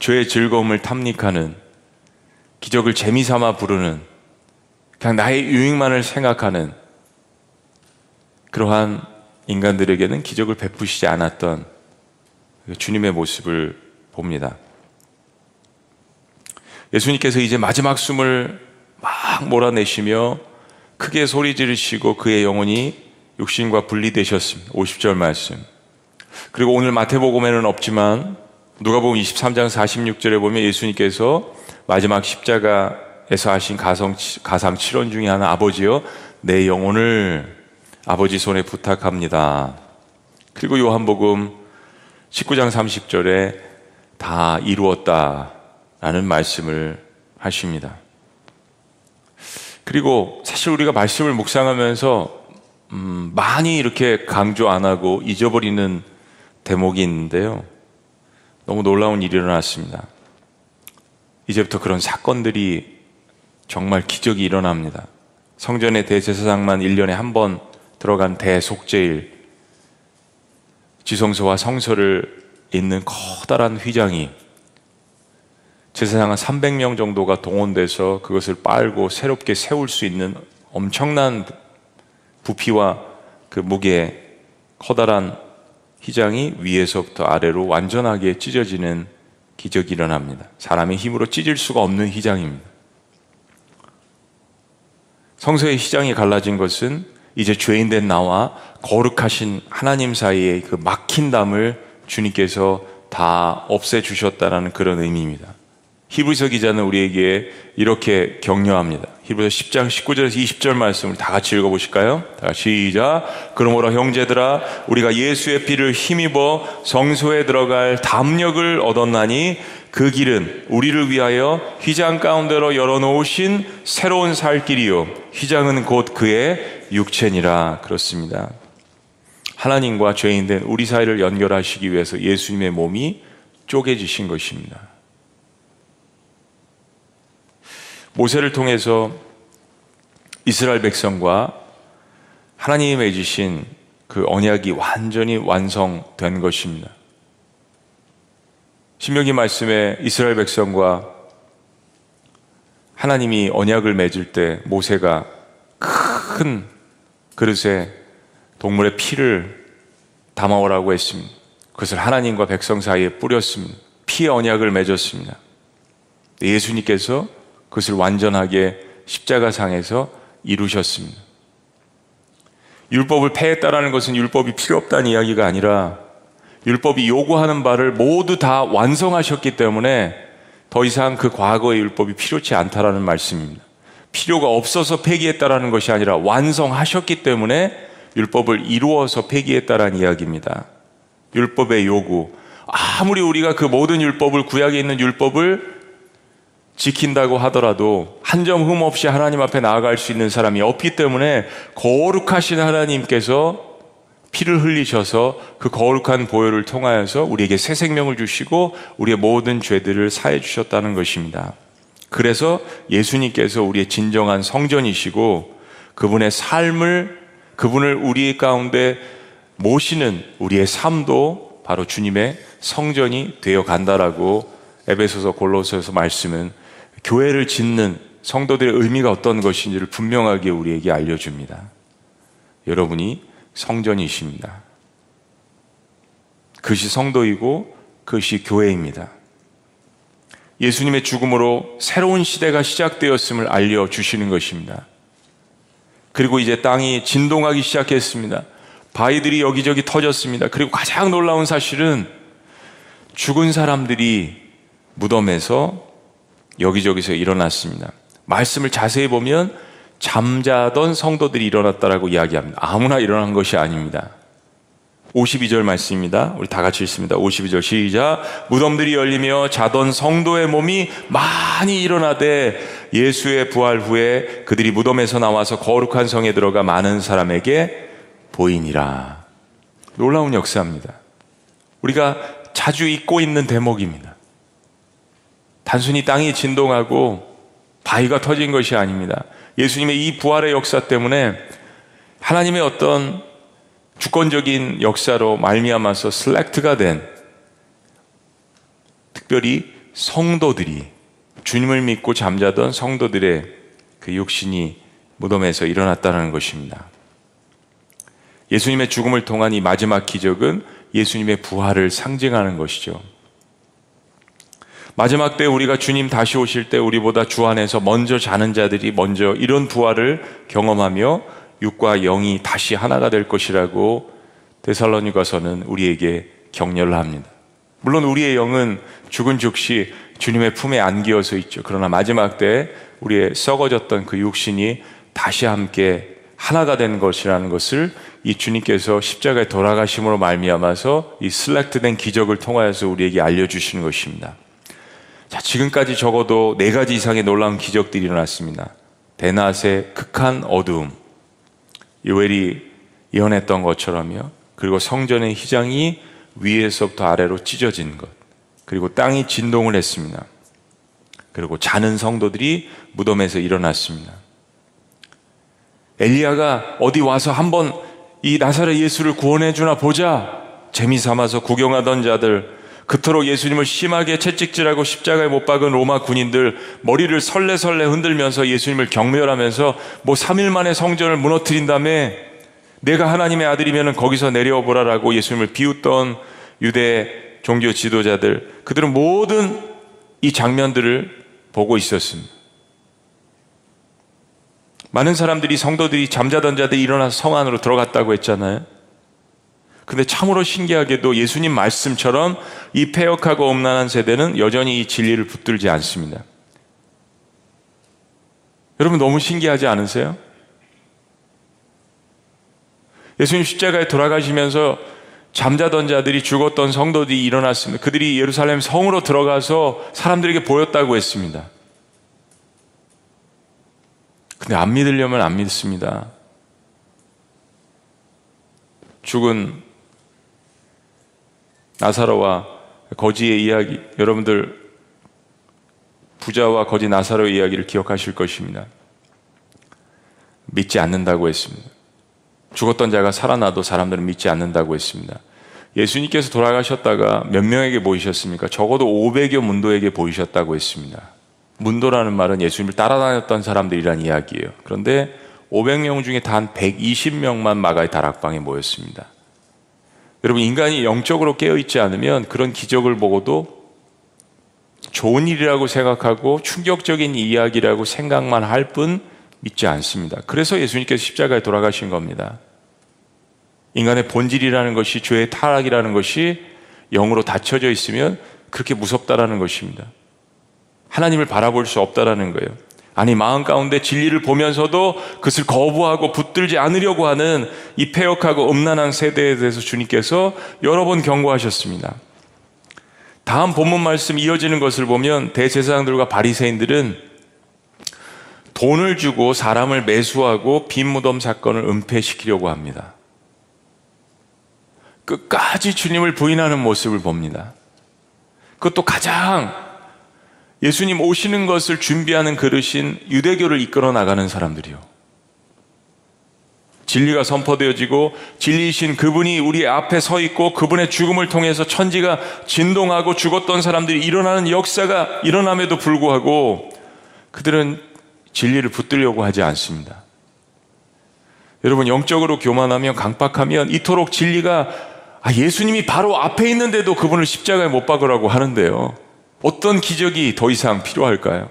죄의 즐거움을 탐닉하는 기적을 재미삼아 부르는 그냥 나의 유익만을 생각하는 그러한 인간들에게는 기적을 베푸시지 않았던 주님의 모습을 봅니다. 예수님께서 이제 마지막 숨을 막 몰아내시며 크게 소리 지르시고 그의 영혼이 육신과 분리되셨습니다. 50절 말씀. 그리고 오늘 마태복음에는 없지만 누가복음 23장 46절에 보면 예수님께서 마지막 십자가에서 하신 가성, 가상 7원 중에 하나 아버지요 내 영혼을 아버지 손에 부탁합니다. 그리고 요한복음 19장 30절에 다 이루었다 라는 말씀을 하십니다. 그리고 사실 우리가 말씀을 묵상하면서 음, 많이 이렇게 강조 안 하고 잊어버리는 대목이 있는데요. 너무 놀라운 일이 일어났습니다. 이제부터 그런 사건들이 정말 기적이 일어납니다. 성전의 대제사장만 1년에 한 번 들어간 대속제일 지성소와 성소를 잇는 커다란 휘장이 제사장 한 300명 정도가 동원돼서 그것을 빨고 새롭게 세울 수 있는 엄청난 부피와 그 무게 커다란 휘장이 위에서부터 아래로 완전하게 찢어지는 기적이 일어납니다. 사람의 힘으로 찢을 수가 없는 휘장입니다. 성서의 휘장이 갈라진 것은 이제 죄인 된 나와 거룩하신 하나님 사이의 그 막힌 담을 주님께서 다 없애 주셨다라는 그런 의미입니다. 히브리서 기자는 우리에게 이렇게 격려합니다. 히브리서 10장 19절에서 20절 말씀을 다 같이 읽어보실까요? 다 시작. 그러므로 형제들아 우리가 예수의 피를 힘입어 성소에 들어갈 담력을 얻었나니 그 길은 우리를 위하여 휘장 가운데로 열어놓으신 새로운 살 길이요. 휘장은 곧 그의 육체니라. 그렇습니다. 하나님과 죄인 된 우리 사이를 연결하시기 위해서 예수님의 몸이 쪼개지신 것입니다. 모세를 통해서 이스라엘 백성과 하나님이 맺으신 그 언약이 완전히 완성된 것입니다. 신명기 말씀에 이스라엘 백성과 하나님이 언약을 맺을 때 모세가 큰 그릇에 동물의 피를 담아오라고 했습니다. 그것을 하나님과 백성 사이에 뿌렸습니다. 피의 언약을 맺었습니다. 예수님께서 그것을 완전하게 십자가상에서 이루셨습니다. 율법을 폐했다라는 것은 율법이 필요 없다는 이야기가 아니라 율법이 요구하는 바를 모두 다 완성하셨기 때문에 더 이상 그 과거의 율법이 필요치 않다라는 말씀입니다. 필요가 없어서 폐기했다라는 것이 아니라 완성하셨기 때문에 율법을 이루어서 폐기했다라는 이야기입니다. 율법의 요구. 아무리 우리가 그 모든 율법을 구약에 있는 율법을 지킨다고 하더라도 한 점 흠 없이 하나님 앞에 나아갈 수 있는 사람이 없기 때문에 거룩하신 하나님께서 피를 흘리셔서 그 거룩한 보혈을 통하여서 우리에게 새 생명을 주시고 우리의 모든 죄들을 사해 주셨다는 것입니다. 그래서 예수님께서 우리의 진정한 성전이시고 그분의 삶을 그분을 우리 가운데 모시는 우리의 삶도 바로 주님의 성전이 되어 간다라고 에베소서 골로새서 말씀은 교회를 짓는 성도들의 의미가 어떤 것인지를 분명하게 우리에게 알려줍니다. 여러분이 성전이십니다. 그것이 성도이고 그것이 교회입니다. 예수님의 죽음으로 새로운 시대가 시작되었음을 알려주시는 것입니다. 그리고 이제 땅이 진동하기 시작했습니다. 바위들이 여기저기 터졌습니다. 그리고 가장 놀라운 사실은 죽은 사람들이 무덤에서 여기저기서 일어났습니다. 말씀을 자세히 보면 잠자던 성도들이 일어났다라고 이야기합니다. 아무나 일어난 것이 아닙니다. 52절 말씀입니다. 우리 다 같이 읽습니다. 52절 시작. 무덤들이 열리며 자던 성도의 몸이 많이 일어나되 예수의 부활 후에 그들이 무덤에서 나와서 거룩한 성에 들어가 많은 사람에게 보이니라. 놀라운 역사입니다. 우리가 자주 잊고 있는 대목입니다. 단순히 땅이 진동하고 바위가 터진 것이 아닙니다. 예수님의 이 부활의 역사 때문에 하나님의 어떤 주권적인 역사로 말미암아서 슬렉트가 된 특별히 성도들이 주님을 믿고 잠자던 성도들의 그 육신이 무덤에서 일어났다는 것입니다. 예수님의 죽음을 통한 이 마지막 기적은 예수님의 부활을 상징하는 것이죠. 마지막 때 우리가 주님 다시 오실 때 우리보다 주 안에서 먼저 자는 자들이 먼저 이런 부활을 경험하며 육과 영이 다시 하나가 될 것이라고 데살로니가서는 우리에게 격려를 합니다. 물론 우리의 영은 죽은 즉시 주님의 품에 안기어서 있죠. 그러나 마지막 때 우리의 썩어졌던 그 육신이 다시 함께 하나가 된 것이라는 것을 이 주님께서 십자가에 돌아가심으로 말미암아서 이 슬렉트된 기적을 통하여서 우리에게 알려주시는 것입니다. 자, 지금까지 적어도 네 가지 이상의 놀라운 기적들이 일어났습니다. 대낮의 극한 어두움, 요엘이 예언했던 것처럼요. 그리고 성전의 휘장이 위에서부터 아래로 찢어진 것. 그리고 땅이 진동을 했습니다. 그리고 자는 성도들이 무덤에서 일어났습니다. 엘리야가 어디 와서 한번 이 나사렛 예수를 구원해 주나 보자 재미 삼아서 구경하던 자들 그토록 예수님을 심하게 채찍질하고 십자가에 못 박은 로마 군인들 머리를 설레설레 흔들면서 예수님을 경멸하면서 뭐 3일 만에 성전을 무너뜨린 다음에 내가 하나님의 아들이면 거기서 내려와 보라라고 예수님을 비웃던 유대 종교 지도자들 그들은 모든 이 장면들을 보고 있었습니다. 많은 사람들이 성도들이 잠자던 자들이 일어나서 성 안으로 들어갔다고 했잖아요. 근데 참으로 신기하게도 예수님 말씀처럼 이 폐역하고 엄난한 세대는 여전히 이 진리를 붙들지 않습니다. 여러분 너무 신기하지 않으세요? 예수님 십자가에 돌아가시면서 잠자던 자들이 죽었던 성도들이 일어났습니다. 그들이 예루살렘 성으로 들어가서 사람들에게 보였다고 했습니다. 근데 안 믿으려면 안 믿습니다. 죽은 나사로와 거지의 이야기, 여러분들 부자와 거지 나사로의 이야기를 기억하실 것입니다. 믿지 않는다고 했습니다. 죽었던 자가 살아나도 사람들은 믿지 않는다고 했습니다. 예수님께서 돌아가셨다가 몇 명에게 보이셨습니까? 적어도 500여 문도에게 보이셨다고 했습니다. 문도라는 말은 예수님을 따라다녔던 사람들이란 이야기예요. 그런데 500명 중에 단 120명만 마가의 다락방에 모였습니다. 여러분, 인간이 영적으로 깨어있지 않으면 그런 기적을 보고도 좋은 일이라고 생각하고 충격적인 이야기라고 생각만 할 뿐 믿지 않습니다. 그래서 예수님께서 십자가에 돌아가신 겁니다. 인간의 본질이라는 것이 죄의 타락이라는 것이 영으로 닫혀져 있으면 그렇게 무섭다라는 것입니다. 하나님을 바라볼 수 없다라는 거예요. 아니 마음 가운데 진리를 보면서도 그것을 거부하고 붙들지 않으려고 하는 이 폐역하고 음란한 세대에 대해서 주님께서 여러 번 경고하셨습니다. 다음 본문 말씀 이어지는 것을 보면 대제사장들과 바리새인들은 돈을 주고 사람을 매수하고 빈 무덤 사건을 은폐시키려고 합니다. 끝까지 주님을 부인하는 모습을 봅니다. 그것도 가장 예수님 오시는 것을 준비하는 그릇인 유대교를 이끌어 나가는 사람들이요. 진리가 선포되어지고 진리이신 그분이 우리 앞에 서 있고 그분의 죽음을 통해서 천지가 진동하고 죽었던 사람들이 일어나는 역사가 일어남에도 불구하고 그들은 진리를 붙들려고 하지 않습니다. 여러분 영적으로 교만하면 강박하면 이토록 진리가 아, 예수님이 바로 앞에 있는데도 그분을 십자가에 못 박으라고 하는데요. 어떤 기적이 더 이상 필요할까요?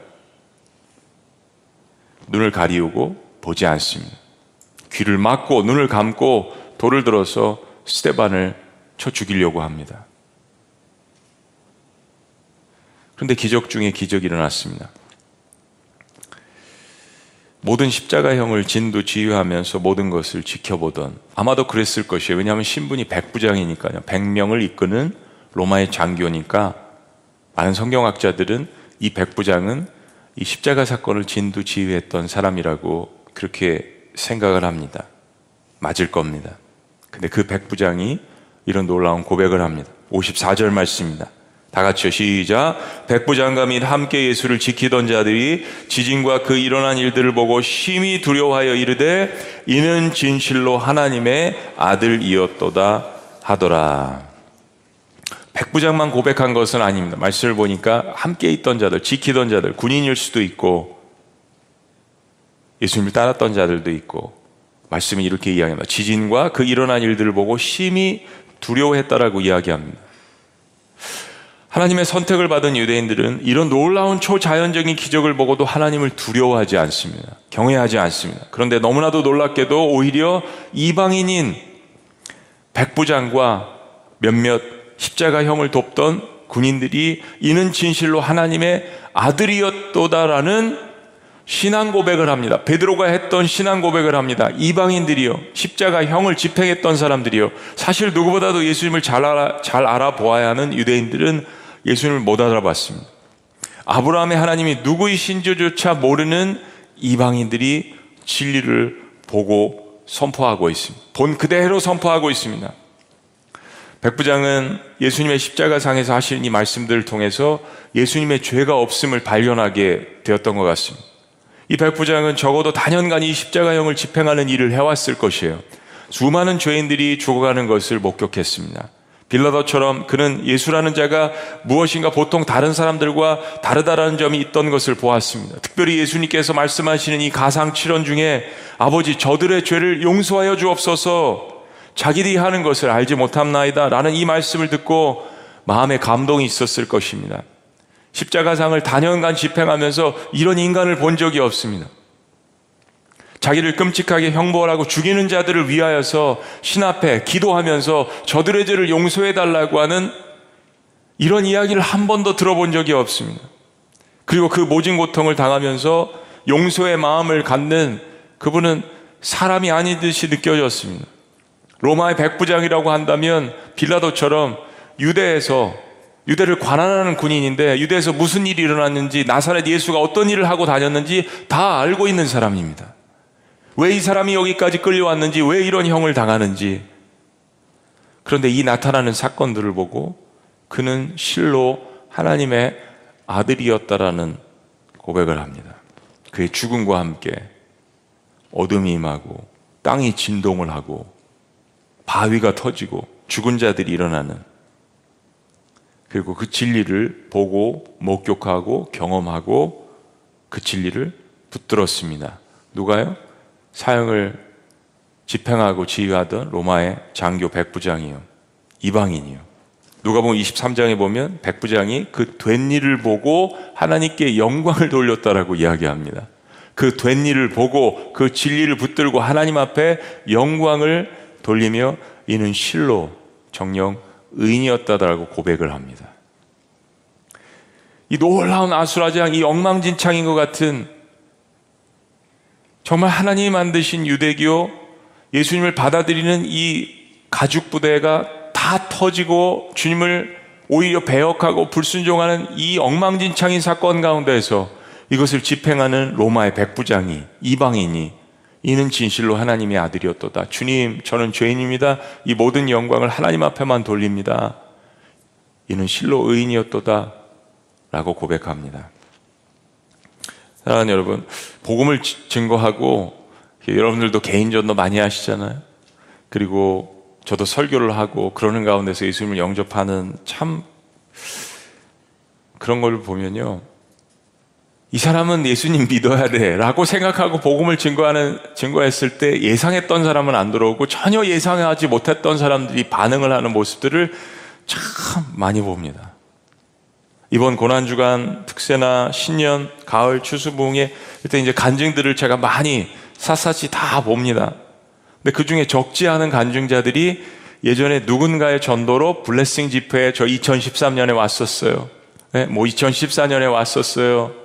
눈을 가리우고 보지 않습니다. 귀를 막고 눈을 감고 돌을 들어서 스테반을 쳐 죽이려고 합니다. 그런데 기적 중에 기적이 일어났습니다. 모든 십자가형을 진도 지휘하면서 모든 것을 지켜보던 아마도 그랬을 것이에요. 왜냐하면 신분이 백부장이니까요. 백명을 이끄는 로마의 장교니까 많은 성경학자들은 이 백부장은 이 십자가 사건을 진도 지휘했던 사람이라고 그렇게 생각을 합니다. 맞을 겁니다. 근데 그 백부장이 이런 놀라운 고백을 합니다. 54절 말씀입니다. 다 같이요. 시작. 백부장과 및 함께 예수를 지키던 자들이 지진과 그 일어난 일들을 보고 심히 두려워하여 이르되 이는 진실로 하나님의 아들이었도다 하더라. 백부장만 고백한 것은 아닙니다. 말씀을 보니까 함께 있던 자들, 지키던 자들, 군인일 수도 있고 예수님을 따랐던 자들도 있고 말씀이 이렇게 이야기합니다. 지진과 그 일어난 일들을 보고 심히 두려워했다라고 이야기합니다. 하나님의 선택을 받은 유대인들은 이런 놀라운 초자연적인 기적을 보고도 하나님을 두려워하지 않습니다. 경외하지 않습니다. 그런데 너무나도 놀랍게도 오히려 이방인인 백부장과 몇몇 십자가형을 돕던 군인들이 이는 진실로 하나님의 아들이었도다라는 신앙 고백을 합니다. 베드로가 했던 신앙 고백을 합니다. 이방인들이요. 십자가형을 집행했던 사람들이요. 사실 누구보다도 예수님을 잘 알아, 잘 알아보아야 하는 유대인들은 예수님을 못 알아봤습니다. 아브라함의 하나님이 누구이신지조차 모르는 이방인들이 진리를 보고 선포하고 있습니다. 본 그대로 선포하고 있습니다. 백부장은 예수님의 십자가상에서 하시는 이 말씀들을 통해서 예수님의 죄가 없음을 발견하게 되었던 것 같습니다. 이 백부장은 적어도 단연간 이 십자가형을 집행하는 일을 해왔을 것이에요. 수많은 죄인들이 죽어가는 것을 목격했습니다. 빌라도처럼 그는 예수라는 자가 무엇인가 보통 다른 사람들과 다르다라는 점이 있던 것을 보았습니다. 특별히 예수님께서 말씀하시는 이 가상 칠언 중에 아버지 저들의 죄를 용서하여 주옵소서 자기들이 하는 것을 알지 못함나이다 라는 이 말씀을 듣고 마음에 감동이 있었을 것입니다. 십자가상을 단연간 집행하면서 이런 인간을 본 적이 없습니다. 자기를 끔찍하게 형벌하고 죽이는 자들을 위하여서 신 앞에 기도하면서 저들의 죄를 용서해 달라고 하는 이런 이야기를 한 번도 들어본 적이 없습니다. 그리고 그 모진 고통을 당하면서 용서의 마음을 갖는 그분은 사람이 아니듯이 느껴졌습니다. 로마의 백부장이라고 한다면 빌라도처럼 유대에서 유대를 관할하는 군인인데 유대에서 무슨 일이 일어났는지 나사렛 예수가 어떤 일을 하고 다녔는지 다 알고 있는 사람입니다. 왜 이 사람이 여기까지 끌려왔는지, 왜 이런 형을 당하는지. 그런데 이 나타나는 사건들을 보고 그는 실로 하나님의 아들이었다라는 고백을 합니다. 그의 죽음과 함께 어둠이 임하고 땅이 진동을 하고 바위가 터지고 죽은 자들이 일어나는 그리고 그 진리를 보고 목격하고 경험하고 그 진리를 붙들었습니다. 누가요? 사형을 집행하고 지휘하던 로마의 장교 백부장이요. 이방인이요. 누가 보면 23장에 보면 백부장이 그 된 일을 보고 하나님께 영광을 돌렸다라고 이야기합니다. 그 된 일을 보고 그 진리를 붙들고 하나님 앞에 영광을 돌리며 이는 실로 정령 의인이었다라고 고백을 합니다. 이 놀라운 아수라장, 이 엉망진창인 것 같은 정말 하나님이 만드신 유대교 예수님을 받아들이는 이 가죽 부대가 다 터지고 주님을 오히려 배역하고 불순종하는 이 엉망진창인 사건 가운데에서 이것을 집행하는 로마의 백부장이 이방인이 이는 진실로 하나님의 아들이었도다. 주님, 저는 죄인입니다. 이 모든 영광을 하나님 앞에만 돌립니다. 이는 실로 의인이었도다. 라고 고백합니다. 사랑하는 여러분, 복음을 증거하고 여러분들도 개인전도 많이 하시잖아요. 그리고 저도 설교를 하고 그러는 가운데서 예수님을 영접하는 참 그런 걸 보면요. 이 사람은 예수님 믿어야 돼 라고 생각하고 복음을 증거하는, 증거했을 때 예상했던 사람은 안 들어오고 전혀 예상하지 못했던 사람들이 반응을 하는 모습들을 참 많이 봅니다. 이번 고난주간 특세나 신년, 가을, 추수봉에 그때 이제 간증들을 제가 많이 샅샅이 다 봅니다. 근데 그 중에 적지 않은 간증자들이 예전에 누군가의 전도로 블레싱 집회에 저 2013년에 왔었어요. 네, 뭐 2014년에 왔었어요.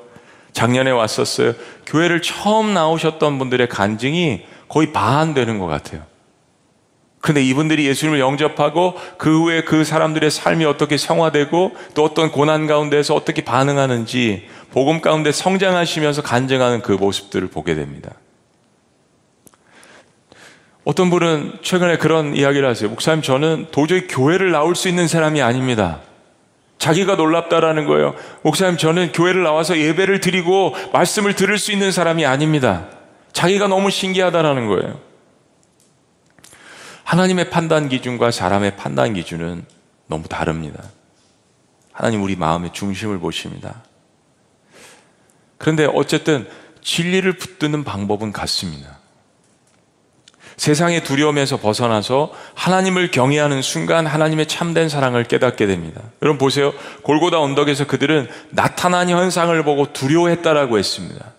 작년에 왔었어요. 교회를 처음 나오셨던 분들의 간증이 거의 반 되는 것 같아요. 근데 이분들이 예수님을 영접하고 그 후에 그 사람들의 삶이 어떻게 성화되고 또 어떤 고난 가운데서 어떻게 반응하는지 복음 가운데 성장하시면서 간증하는 그 모습들을 보게 됩니다. 어떤 분은 최근에 그런 이야기를 하세요. 목사님, 저는 도저히 교회를 나올 수 있는 사람이 아닙니다. 자기가 놀랍다라는 거예요. 목사님, 저는 교회를 나와서 예배를 드리고 말씀을 들을 수 있는 사람이 아닙니다. 자기가 너무 신기하다라는 거예요. 하나님의 판단 기준과 사람의 판단 기준은 너무 다릅니다. 하나님 우리 마음의 중심을 보십니다. 그런데 어쨌든 진리를 붙드는 방법은 같습니다. 세상의 두려움에서 벗어나서 하나님을 경외하는 순간 하나님의 참된 사랑을 깨닫게 됩니다. 여러분 보세요. 골고다 언덕에서 그들은 나타난 현상을 보고 두려워했다라고 했습니다.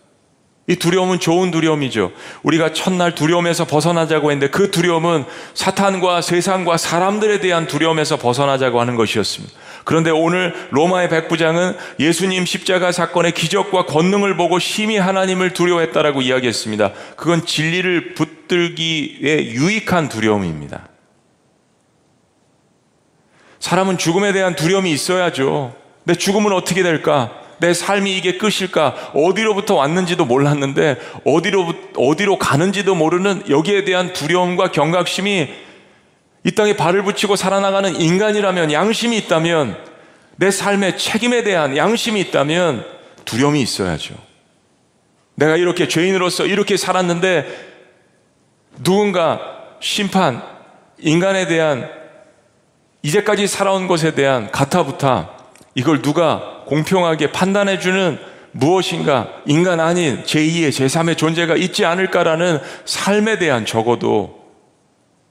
이 두려움은 좋은 두려움이죠. 우리가 첫날 두려움에서 벗어나자고 했는데 그 두려움은 사탄과 세상과 사람들에 대한 두려움에서 벗어나자고 하는 것이었습니다. 그런데 오늘 로마의 백부장은 예수님 십자가 사건의 기적과 권능을 보고 심히 하나님을 두려워했다라고 이야기했습니다. 그건 진리를 붙들기 에 유익한 두려움입니다. 사람은 죽음에 대한 두려움이 있어야죠. 내 죽음은 어떻게 될까? 내 삶이 이게 끝일까? 어디로부터 왔는지도 몰랐는데 어디로 어디로 가는지도 모르는 여기에 대한 두려움과 경각심이 이 땅에 발을 붙이고 살아나가는 인간이라면 양심이 있다면 내 삶의 책임에 대한 양심이 있다면 두려움이 있어야죠. 내가 이렇게 죄인으로서 이렇게 살았는데 누군가 심판, 인간에 대한 이제까지 살아온 것에 대한 가타부타 이걸 누가 공평하게 판단해주는 무엇인가 인간 아닌 제2의 제3의 존재가 있지 않을까라는 삶에 대한 적어도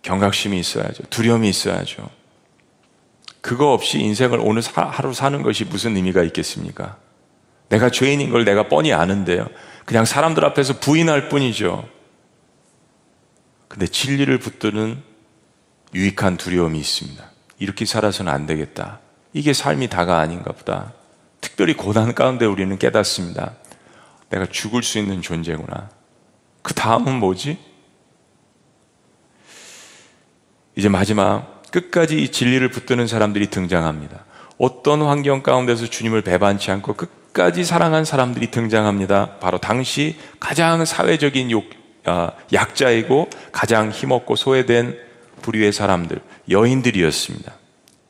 경각심이 있어야죠. 두려움이 있어야죠. 그거 없이 인생을 오늘 하루 사는 것이 무슨 의미가 있겠습니까? 내가 죄인인 걸 내가 뻔히 아는데요. 그냥 사람들 앞에서 부인할 뿐이죠. 근데 진리를 붙드는 유익한 두려움이 있습니다. 이렇게 살아서는 안 되겠다. 이게 삶이 다가 아닌가 보다. 특별히 고난 가운데 우리는 깨닫습니다. 내가 죽을 수 있는 존재구나. 그 다음은 뭐지? 이제 마지막 끝까지 이 진리를 붙드는 사람들이 등장합니다. 어떤 환경 가운데서 주님을 배반치 않고 끝까지 사랑한 사람들이 등장합니다. 바로 당시 가장 사회적인 욕, 아, 약자이고 가장 힘없고 소외된 부류의 사람들, 여인들이었습니다.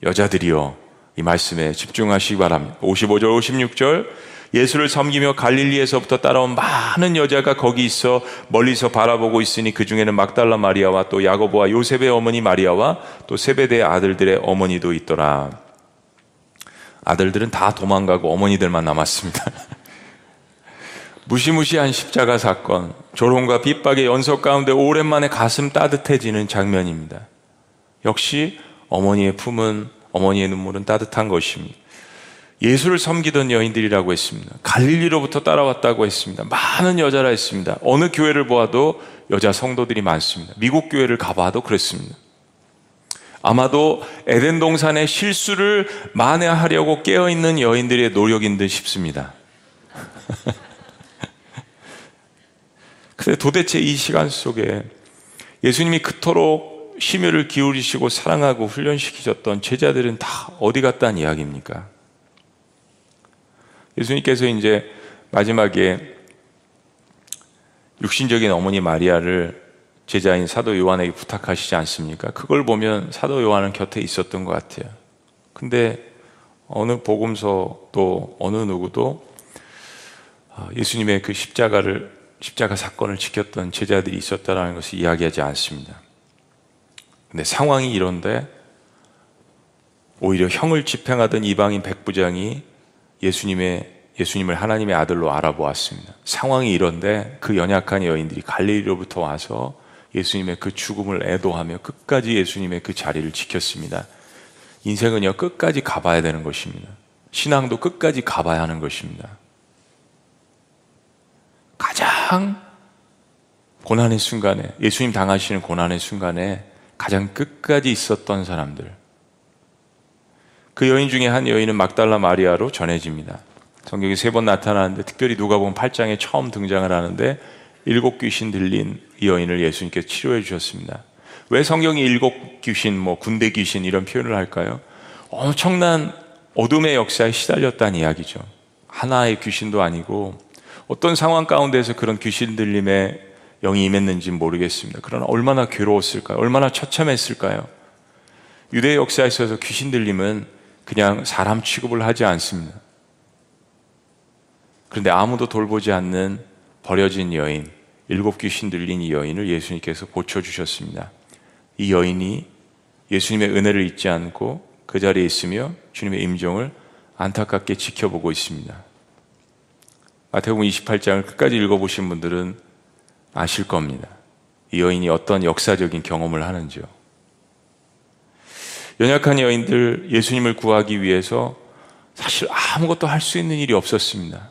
여자들이요. 이 말씀에 집중하시기 바랍니다. 55절, 56절. 예수를 섬기며 갈릴리에서부터 따라온 많은 여자가 거기 있어 멀리서 바라보고 있으니 그 중에는 막달라 마리아와 또 야고보와 요셉의 어머니 마리아와 또 세베대의 아들들의 어머니도 있더라. 아들들은 다 도망가고 어머니들만 남았습니다. 무시무시한 십자가 사건, 조롱과 핍박의 연속 가운데 오랜만에 가슴 따뜻해지는 장면입니다. 역시 어머니의 품은 어머니의 눈물은 따뜻한 것입니다. 예수를 섬기던 여인들이라고 했습니다. 갈릴리로부터 따라왔다고 했습니다. 많은 여자라 했습니다. 어느 교회를 보아도 여자 성도들이 많습니다. 미국 교회를 가봐도 그랬습니다. 아마도 에덴 동산의 실수를 만회하려고 깨어있는 여인들의 노력인 듯 싶습니다. 근데 도대체 이 시간 속에 예수님이 그토록 심혈을 기울이시고 사랑하고 훈련시키셨던 제자들은 다 어디 갔다는 이야기입니까? 예수님께서 이제 마지막에 육신적인 어머니 마리아를 제자인 사도 요한에게 부탁하시지 않습니까? 그걸 보면 사도 요한은 곁에 있었던 것 같아요. 근데 어느 복음서 또 어느 누구도 아, 예수님의 그 십자가를 십자가 사건을 지켰던 제자들이 있었다라는 것을 이야기하지 않습니다. 근데 상황이 이런데 오히려 형을 집행하던 이방인 백부장이 예수님의 예수님을 하나님의 아들로 알아보았습니다. 상황이 이런데 그 연약한 여인들이 갈릴리로부터 와서 예수님의 그 죽음을 애도하며 끝까지 예수님의 그 자리를 지켰습니다. 인생은요 끝까지 가봐야 되는 것입니다. 신앙도 끝까지 가봐야 하는 것입니다. 가장 고난의 순간에 예수님 당하시는 고난의 순간에 가장 끝까지 있었던 사람들. 그 여인 중에 한 여인은 막달라 마리아로 전해집니다. 성경에 세번 나타나는데 특별히 누가 보면 8장에 처음 등장을 하는데 일곱 귀신 들린 이 여인을 예수님께 치료해 주셨습니다. 왜 성경이 일곱 귀신, 뭐 군대 귀신 이런 표현을 할까요? 엄청난 어둠의 역사에 시달렸다는 이야기죠. 하나의 귀신도 아니고 어떤 상황 가운데서 그런 귀신 들림에 영이 임했는지 모르겠습니다. 그러나 얼마나 괴로웠을까요? 얼마나 처참했을까요? 유대 역사에 있어서 귀신 들림은 그냥 사람 취급을 하지 않습니다. 그런데 아무도 돌보지 않는 버려진 여인, 일곱 귀신 들린 이 여인을 예수님께서 고쳐주셨습니다. 이 여인이 예수님의 은혜를 잊지 않고 그 자리에 있으며 주님의 임종을 안타깝게 지켜보고 있습니다. 마태복음 28장을 끝까지 읽어보신 분들은 아실 겁니다. 이 여인이 어떤 역사적인 경험을 하는지요. 연약한 여인들 예수님을 구하기 위해서 사실 아무것도 할 수 있는 일이 없었습니다.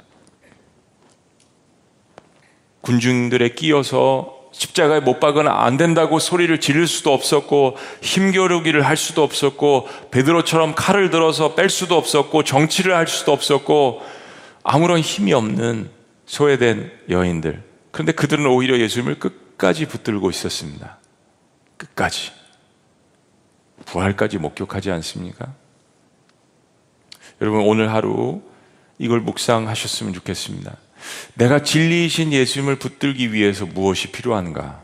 군중들에 끼어서 십자가에 못 박으나 안 된다고 소리를 지를 수도 없었고 힘겨루기를 할 수도 없었고 베드로처럼 칼을 들어서 뺄 수도 없었고 정치를 할 수도 없었고 아무런 힘이 없는 소외된 여인들. 그런데 그들은 오히려 예수님을 끝까지 붙들고 있었습니다. 끝까지. 부활까지 목격하지 않습니까? 여러분 오늘 하루 이걸 묵상하셨으면 좋겠습니다. 내가 진리이신 예수님을 붙들기 위해서 무엇이 필요한가?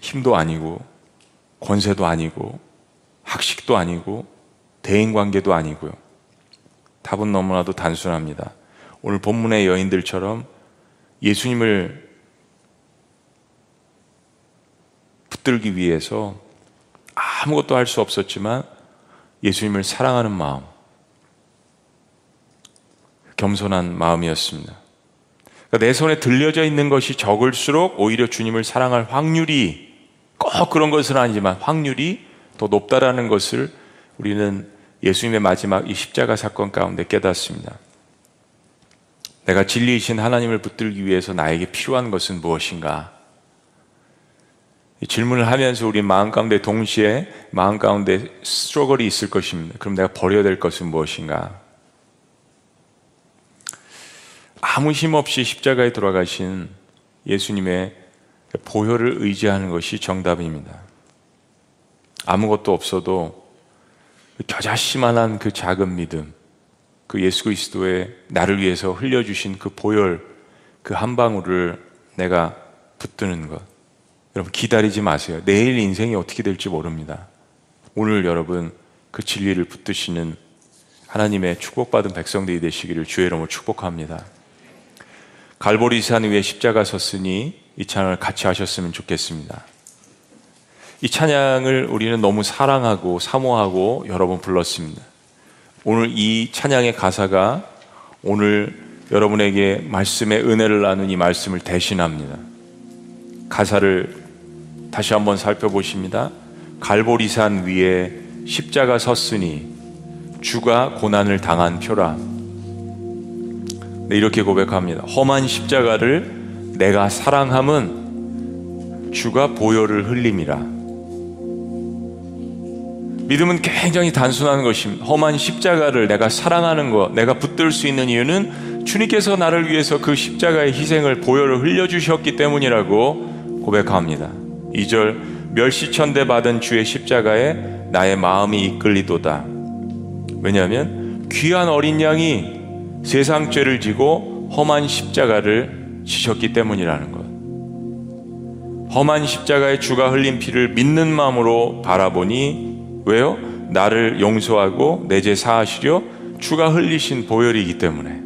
힘도 아니고, 권세도 아니고, 학식도 아니고, 대인 관계도 아니고요. 답은 너무나도 단순합니다. 오늘 본문의 여인들처럼 예수님을 붙들기 위해서 아무것도 할 수 없었지만 예수님을 사랑하는 마음, 겸손한 마음이었습니다. 그러니까 내 손에 들려져 있는 것이 적을수록 오히려 주님을 사랑할 확률이 꼭 그런 것은 아니지만 확률이 더 높다라는 것을 우리는 예수님의 마지막 이 십자가 사건 가운데 깨닫습니다. 내가 진리이신 하나님을 붙들기 위해서 나에게 필요한 것은 무엇인가? 질문을 하면서 우리 마음 가운데 동시에 마음 가운데 스트러글이 있을 것입니다. 그럼 내가 버려야 될 것은 무엇인가? 아무 힘 없이 십자가에 돌아가신 예수님의 보혈을 의지하는 것이 정답입니다. 아무것도 없어도 겨자씨만한 그 작은 믿음, 그 예수 그리스도의 나를 위해서 흘려주신 그 보혈, 그 한 방울을 내가 붙드는 것. 여러분 기다리지 마세요. 내일 인생이 어떻게 될지 모릅니다. 오늘 여러분 그 진리를 붙드시는 하나님의 축복받은 백성들이 되시기를 주의 이름으로 축복합니다. 갈보리 산 위에 십자가 섰으니 이 찬양을 같이 하셨으면 좋겠습니다. 이 찬양을 우리는 너무 사랑하고 사모하고 여러 번 불렀습니다. 오늘 이 찬양의 가사가 오늘 여러분에게 말씀의 은혜를 나눈 이 말씀을 대신합니다. 가사를 다시 한번 살펴보십니다. 갈보리산 위에 십자가 섰으니 주가 고난을 당한 표라. 네, 이렇게 고백합니다. 험한 십자가를 내가 사랑함은 주가 보혈을 흘림이라. 믿음은 굉장히 단순한 것입니다. 험한 십자가를 내가 사랑하는 것, 내가 붙들 수 있는 이유는 주님께서 나를 위해서 그 십자가의 희생을 보혈을 흘려주셨기 때문이라고 고백합니다. 2절 멸시천대 받은 주의 십자가에 나의 마음이 이끌리도다. 왜냐하면 귀한 어린 양이 세상 죄를 지고 험한 십자가를 지셨기 때문이라는 것. 험한 십자가의 주가 흘린 피를 믿는 마음으로 바라보니 왜요? 나를 용서하고 내 죄 사하시려 주가 흘리신 보혈이기 때문에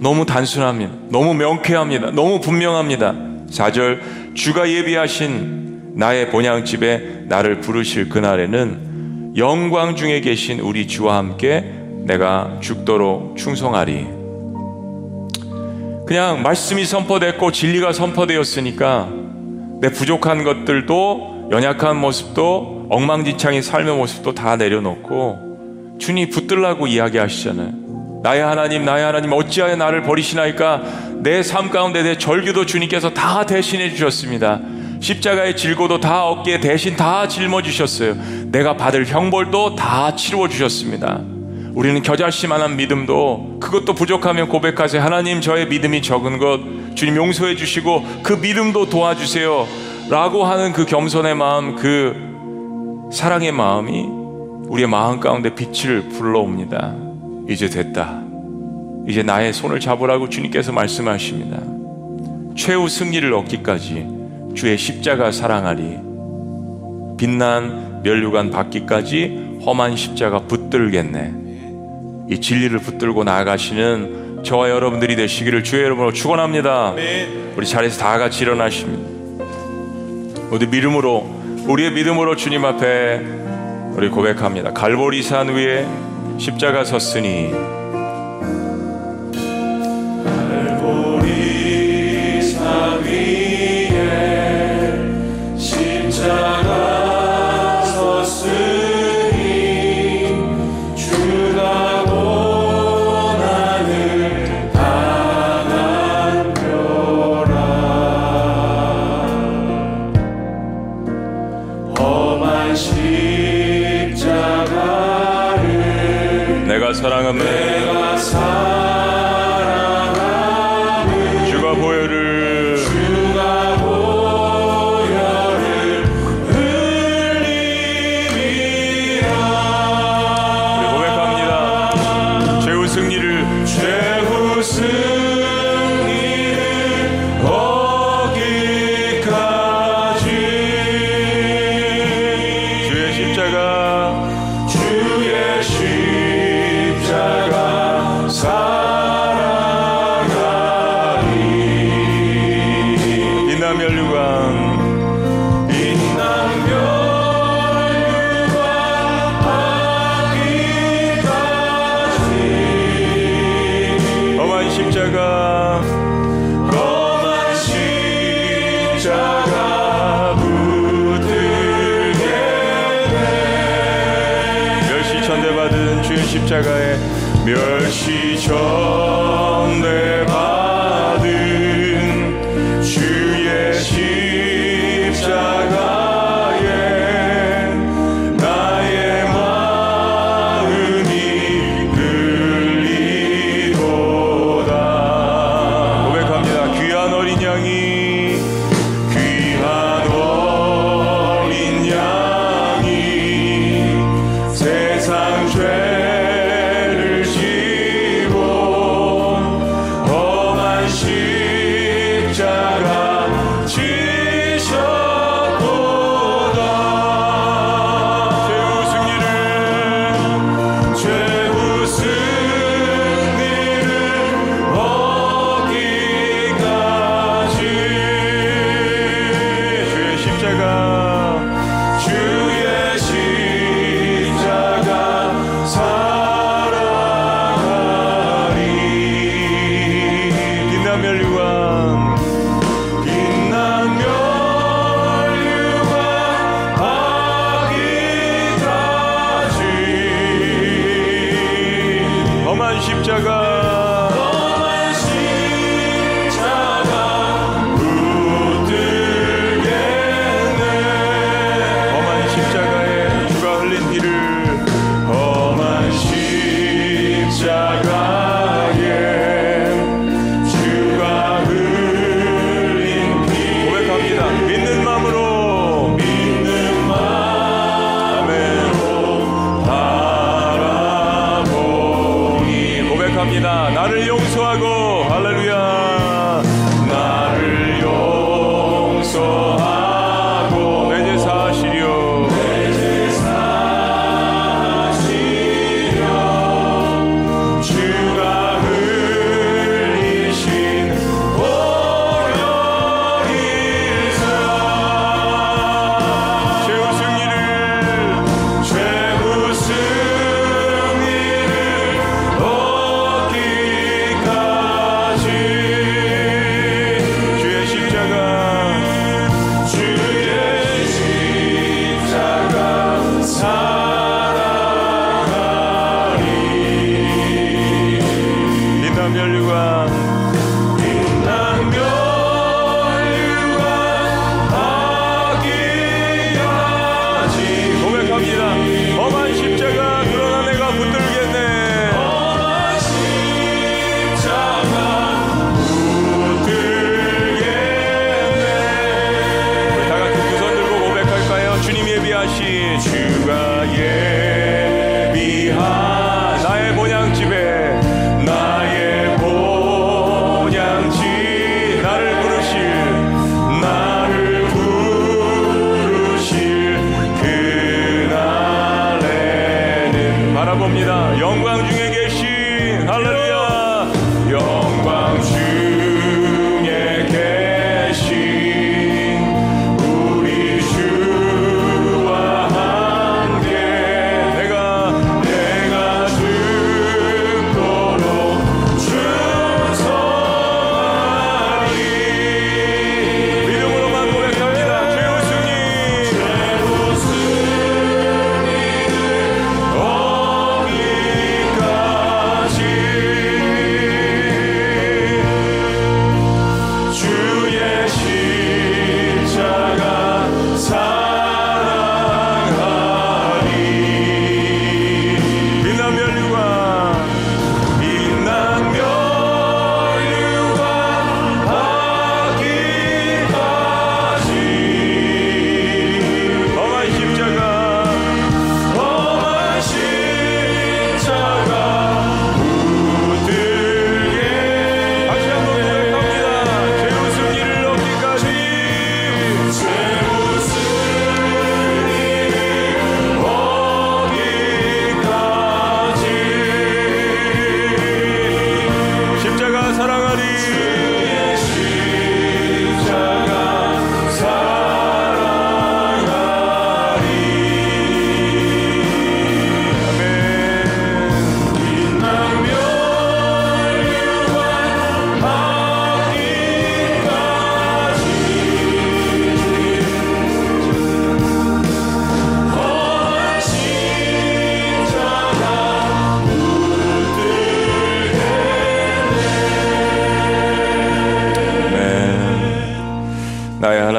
너무 단순합니다. 너무 명쾌합니다. 너무 분명합니다. 4절 주가 예비하신 나의 본향집에 나를 부르실 그날에는 영광 중에 계신 우리 주와 함께 내가 죽도록 충성하리. 그냥 말씀이 선포됐고 진리가 선포되었으니까 내 부족한 것들도 연약한 모습도 엉망진창의 삶의 모습도 다 내려놓고 주님 붙들라고 이야기하시잖아요. 나의 하나님, 나의 하나님, 어찌하여 나를 버리시나이까? 내 삶 가운데 내 절규도 주님께서 다 대신해 주셨습니다. 십자가의 질고도 다 어깨에 대신 다 짊어 주셨어요. 내가 받을 형벌도 다 치루어 주셨습니다. 우리는 겨자씨만한 믿음도 그것도 부족하면 고백하세요. 하나님 저의 믿음이 적은 것 주님 용서해 주시고 그 믿음도 도와주세요. 라고 하는 그 겸손의 마음 그 사랑의 마음이 우리의 마음 가운데 빛을 불러옵니다. 이제 됐다. 이제 나의 손을 잡으라고 주님께서 말씀하십니다. 최후 승리를 얻기까지 주의 십자가 사랑하리. 빛난 멸류관 받기까지 험한 십자가 붙들겠네. 이 진리를 붙들고 나아가시는 저와 여러분들이 되시기를 주의 이름으로 축원합니다. 우리 자리에서 다 같이 일어나십니다. 모두 믿음으로 우리의 믿음으로 주님 앞에 우리 고백합니다. 갈보리산 위에 십자가 섰으니 십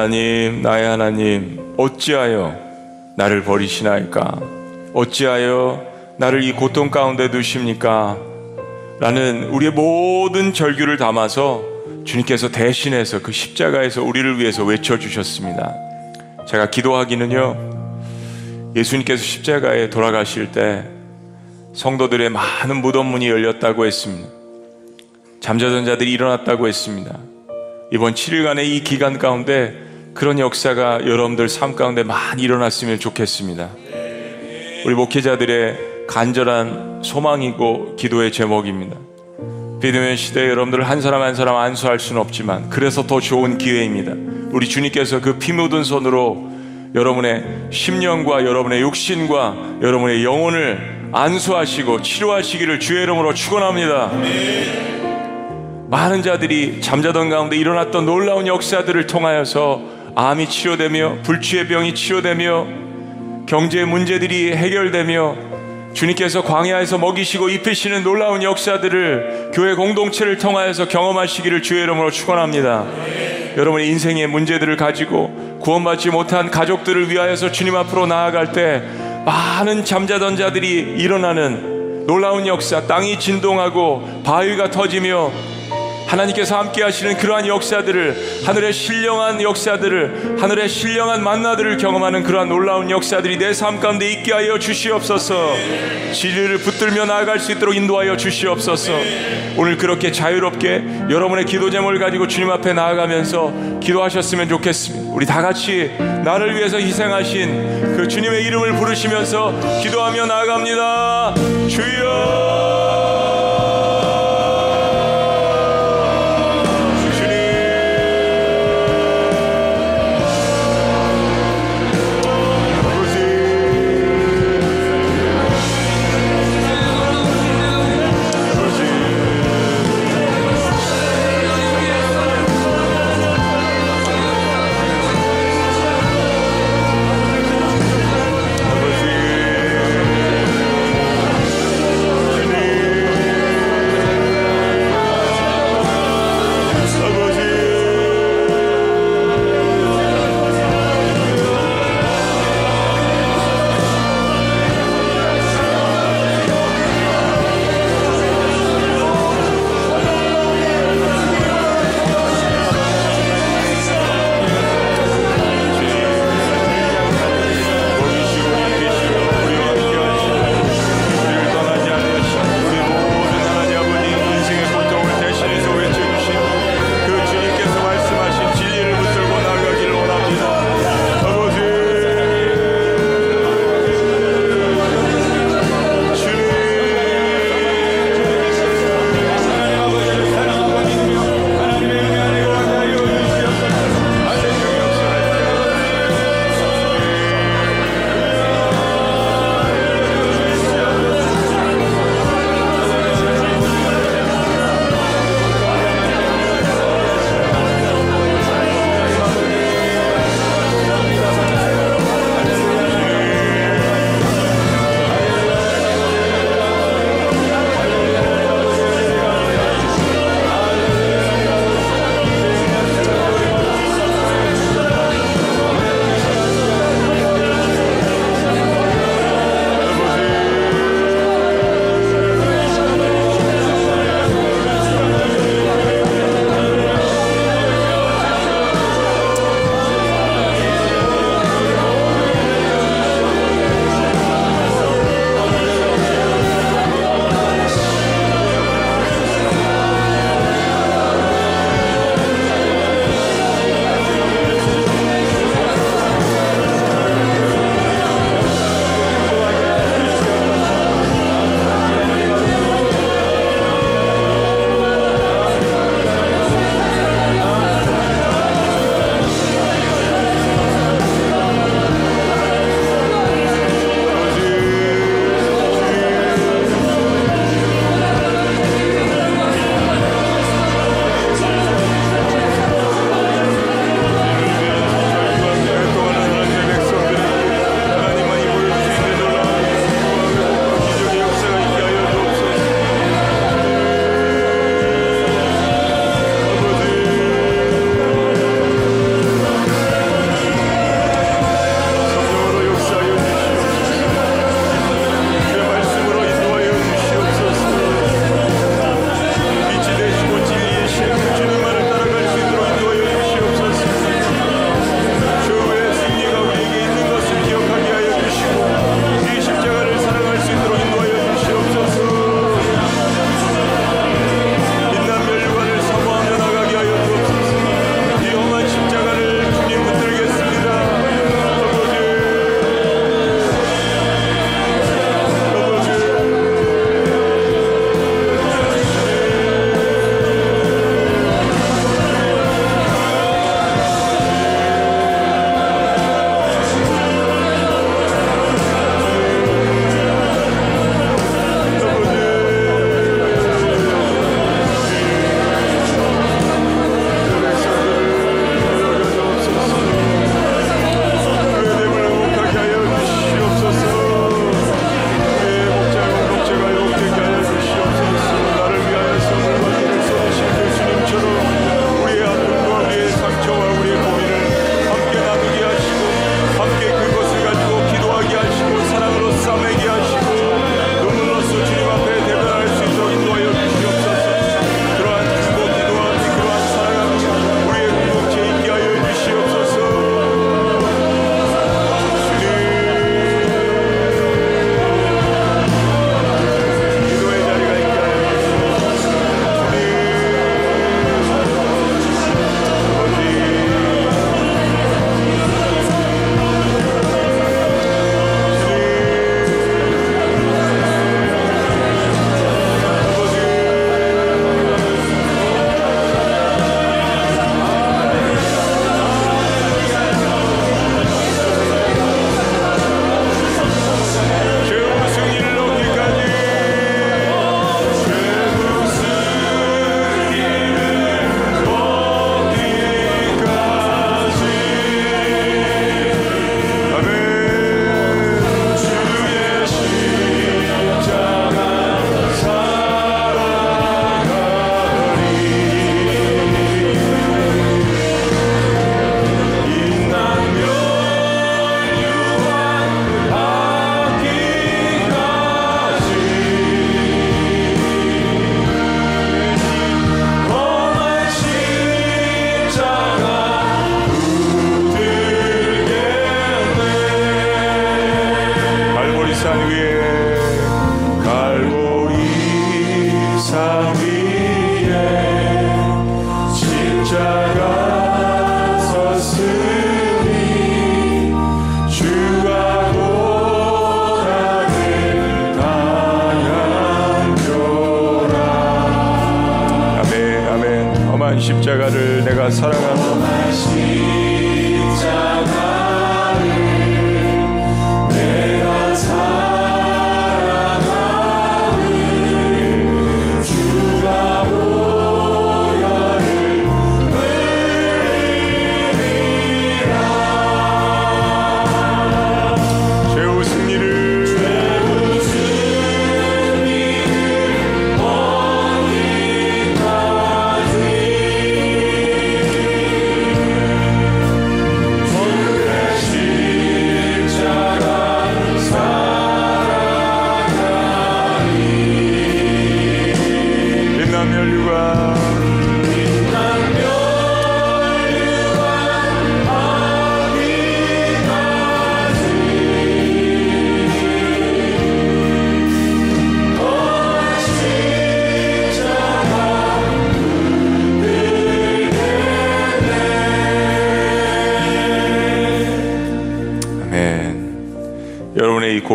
하나님, 나의 하나님, 어찌하여 나를 버리시나이까? 어찌하여 나를 이 고통 가운데 두십니까? 라는 우리의 모든 절규를 담아서 주님께서 대신해서 그 십자가에서 우리를 위해서 외쳐주셨습니다. 제가 기도하기는요, 예수님께서 십자가에 돌아가실 때 성도들의 많은 무덤 문이 열렸다고 했습니다. 잠자던 자들이 일어났다고 했습니다. 이번 7일간의 이 기간 가운데 그런 역사가 여러분들 삶 가운데 많이 일어났으면 좋겠습니다. 우리 목회자들의 간절한 소망이고 기도의 제목입니다. 비대면 시대에 여러분들 한 사람 한 사람 안수할 수는 없지만 그래서 더 좋은 기회입니다. 우리 주님께서 그 피 묻은 손으로 여러분의 심령과 여러분의 육신과 여러분의 영혼을 안수하시고 치료하시기를 주의 이름으로 축원합니다. 많은 자들이 잠자던 가운데 일어났던 놀라운 역사들을 통하여서 암이 치료되며 불치의 병이 치료되며 경제 문제들이 해결되며 주님께서 광야에서 먹이시고 입히시는 놀라운 역사들을 교회 공동체를 통하여서 경험하시기를 주의 이름으로 축원합니다. 여러분의 인생의 문제들을 가지고 구원받지 못한 가족들을 위하여서 주님 앞으로 나아갈 때 많은 잠자던 자들이 일어나는 놀라운 역사, 땅이 진동하고 바위가 터지며 하나님께서 함께 하시는 그러한 역사들을 하늘의 신령한 역사들을 하늘의 신령한 만나들을 경험하는 그러한 놀라운 역사들이 내 삶 가운데 있게 하여 주시옵소서. 진리를 붙들며 나아갈 수 있도록 인도하여 주시옵소서. 오늘 그렇게 자유롭게 여러분의 기도 제목을 가지고 주님 앞에 나아가면서 기도하셨으면 좋겠습니다. 우리 다 같이 나를 위해서 희생하신 그 주님의 이름을 부르시면서 기도하며 나아갑니다. 주여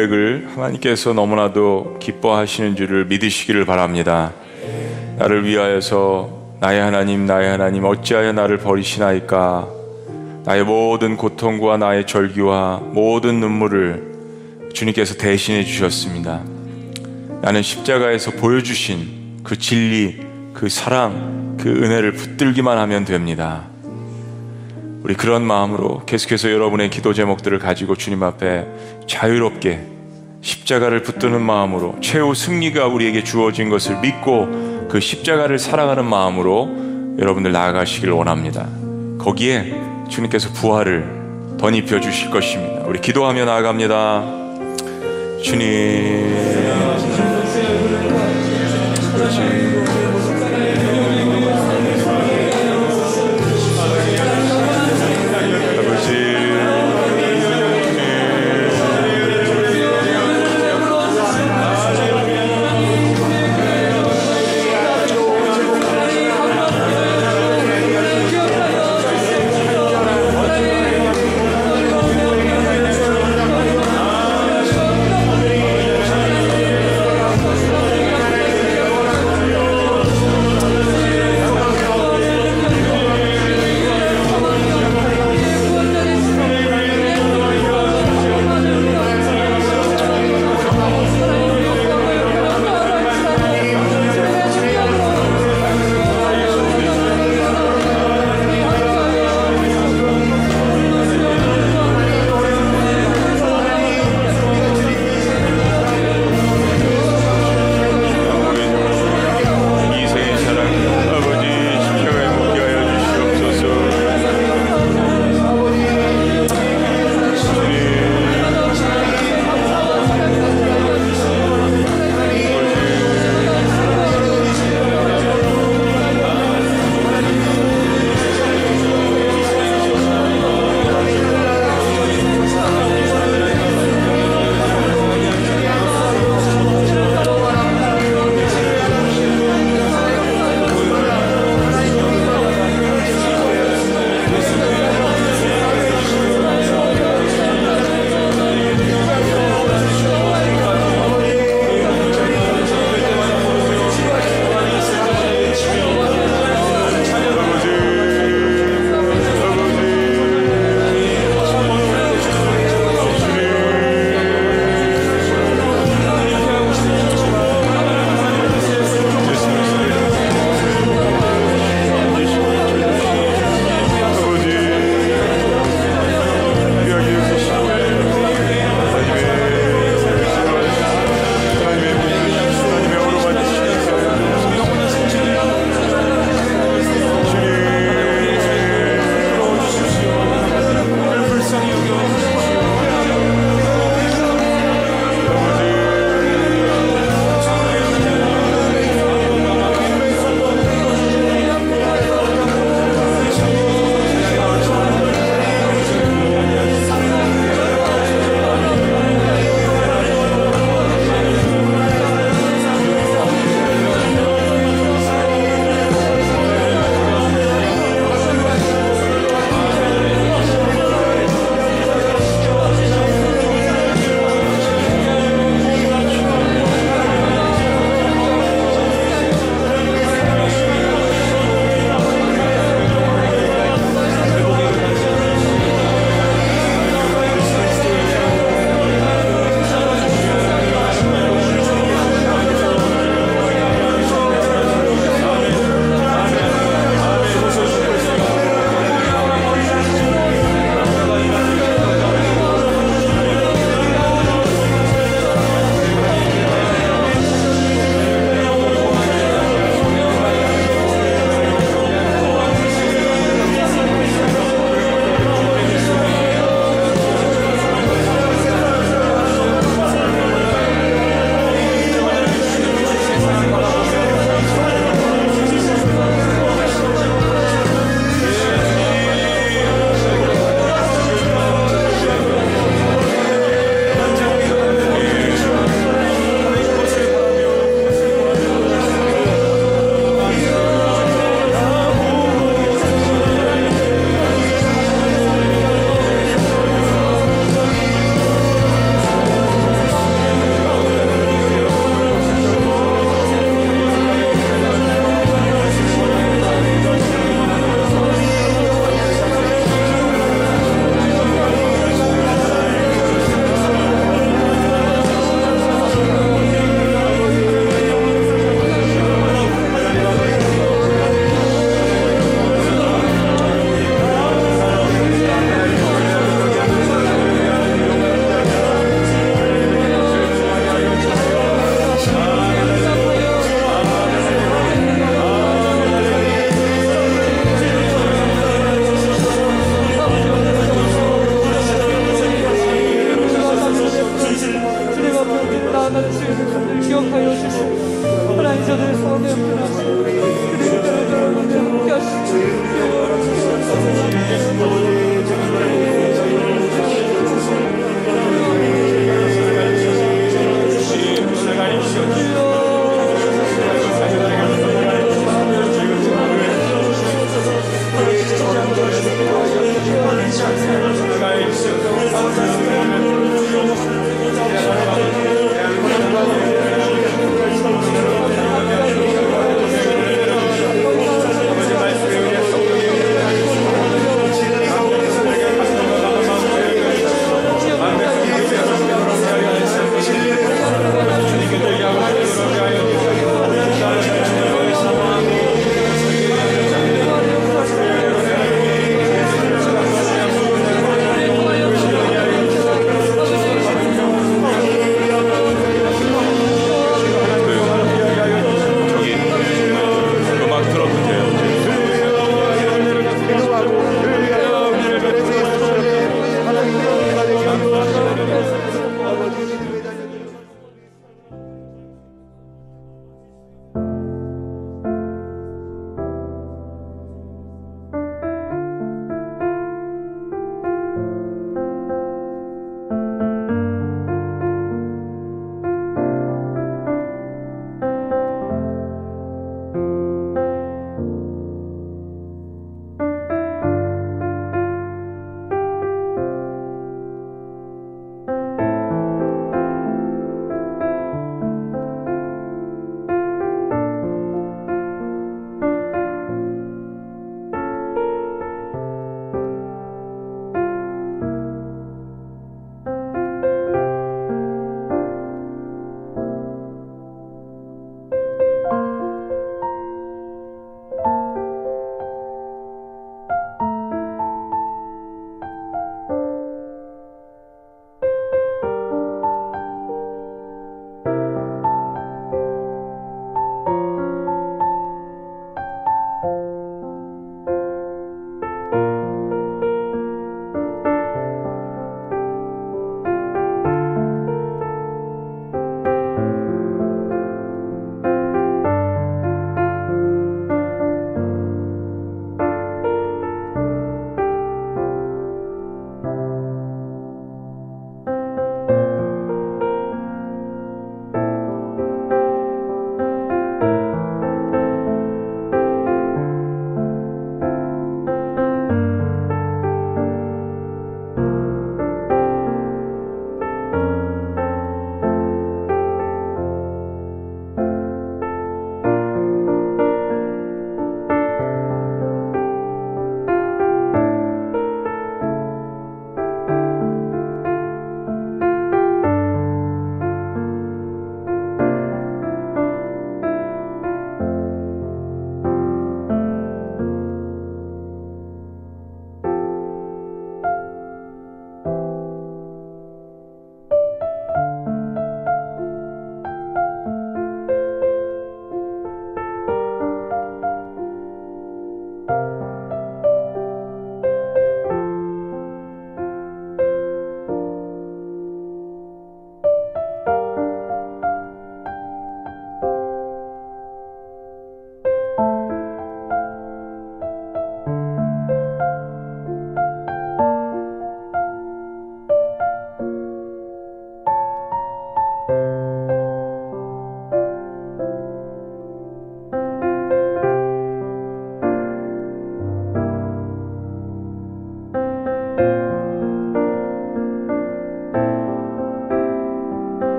고백을 하나님께서 너무나도 기뻐하시는 줄을 믿으시기를 바랍니다. 나를 위하여서 나의 하나님, 나의 하나님, 어찌하여 나를 버리시나이까? 나의 모든 고통과 나의 절규와 모든 눈물을 주님께서 대신해 주셨습니다. 나는 십자가에서 보여주신 그 진리, 그 사랑, 그 은혜를 붙들기만 하면 됩니다. 우리 그런 마음으로 계속해서 여러분의 기도 제목들을 가지고 주님 앞에 자유롭게 십자가를 붙드는 마음으로 최후 승리가 우리에게 주어진 것을 믿고 그 십자가를 사랑하는 마음으로 여러분들 나아가시길 원합니다. 거기에 주님께서 부활을 덧입혀 주실 것입니다. 우리 기도하며 나아갑니다. 주님.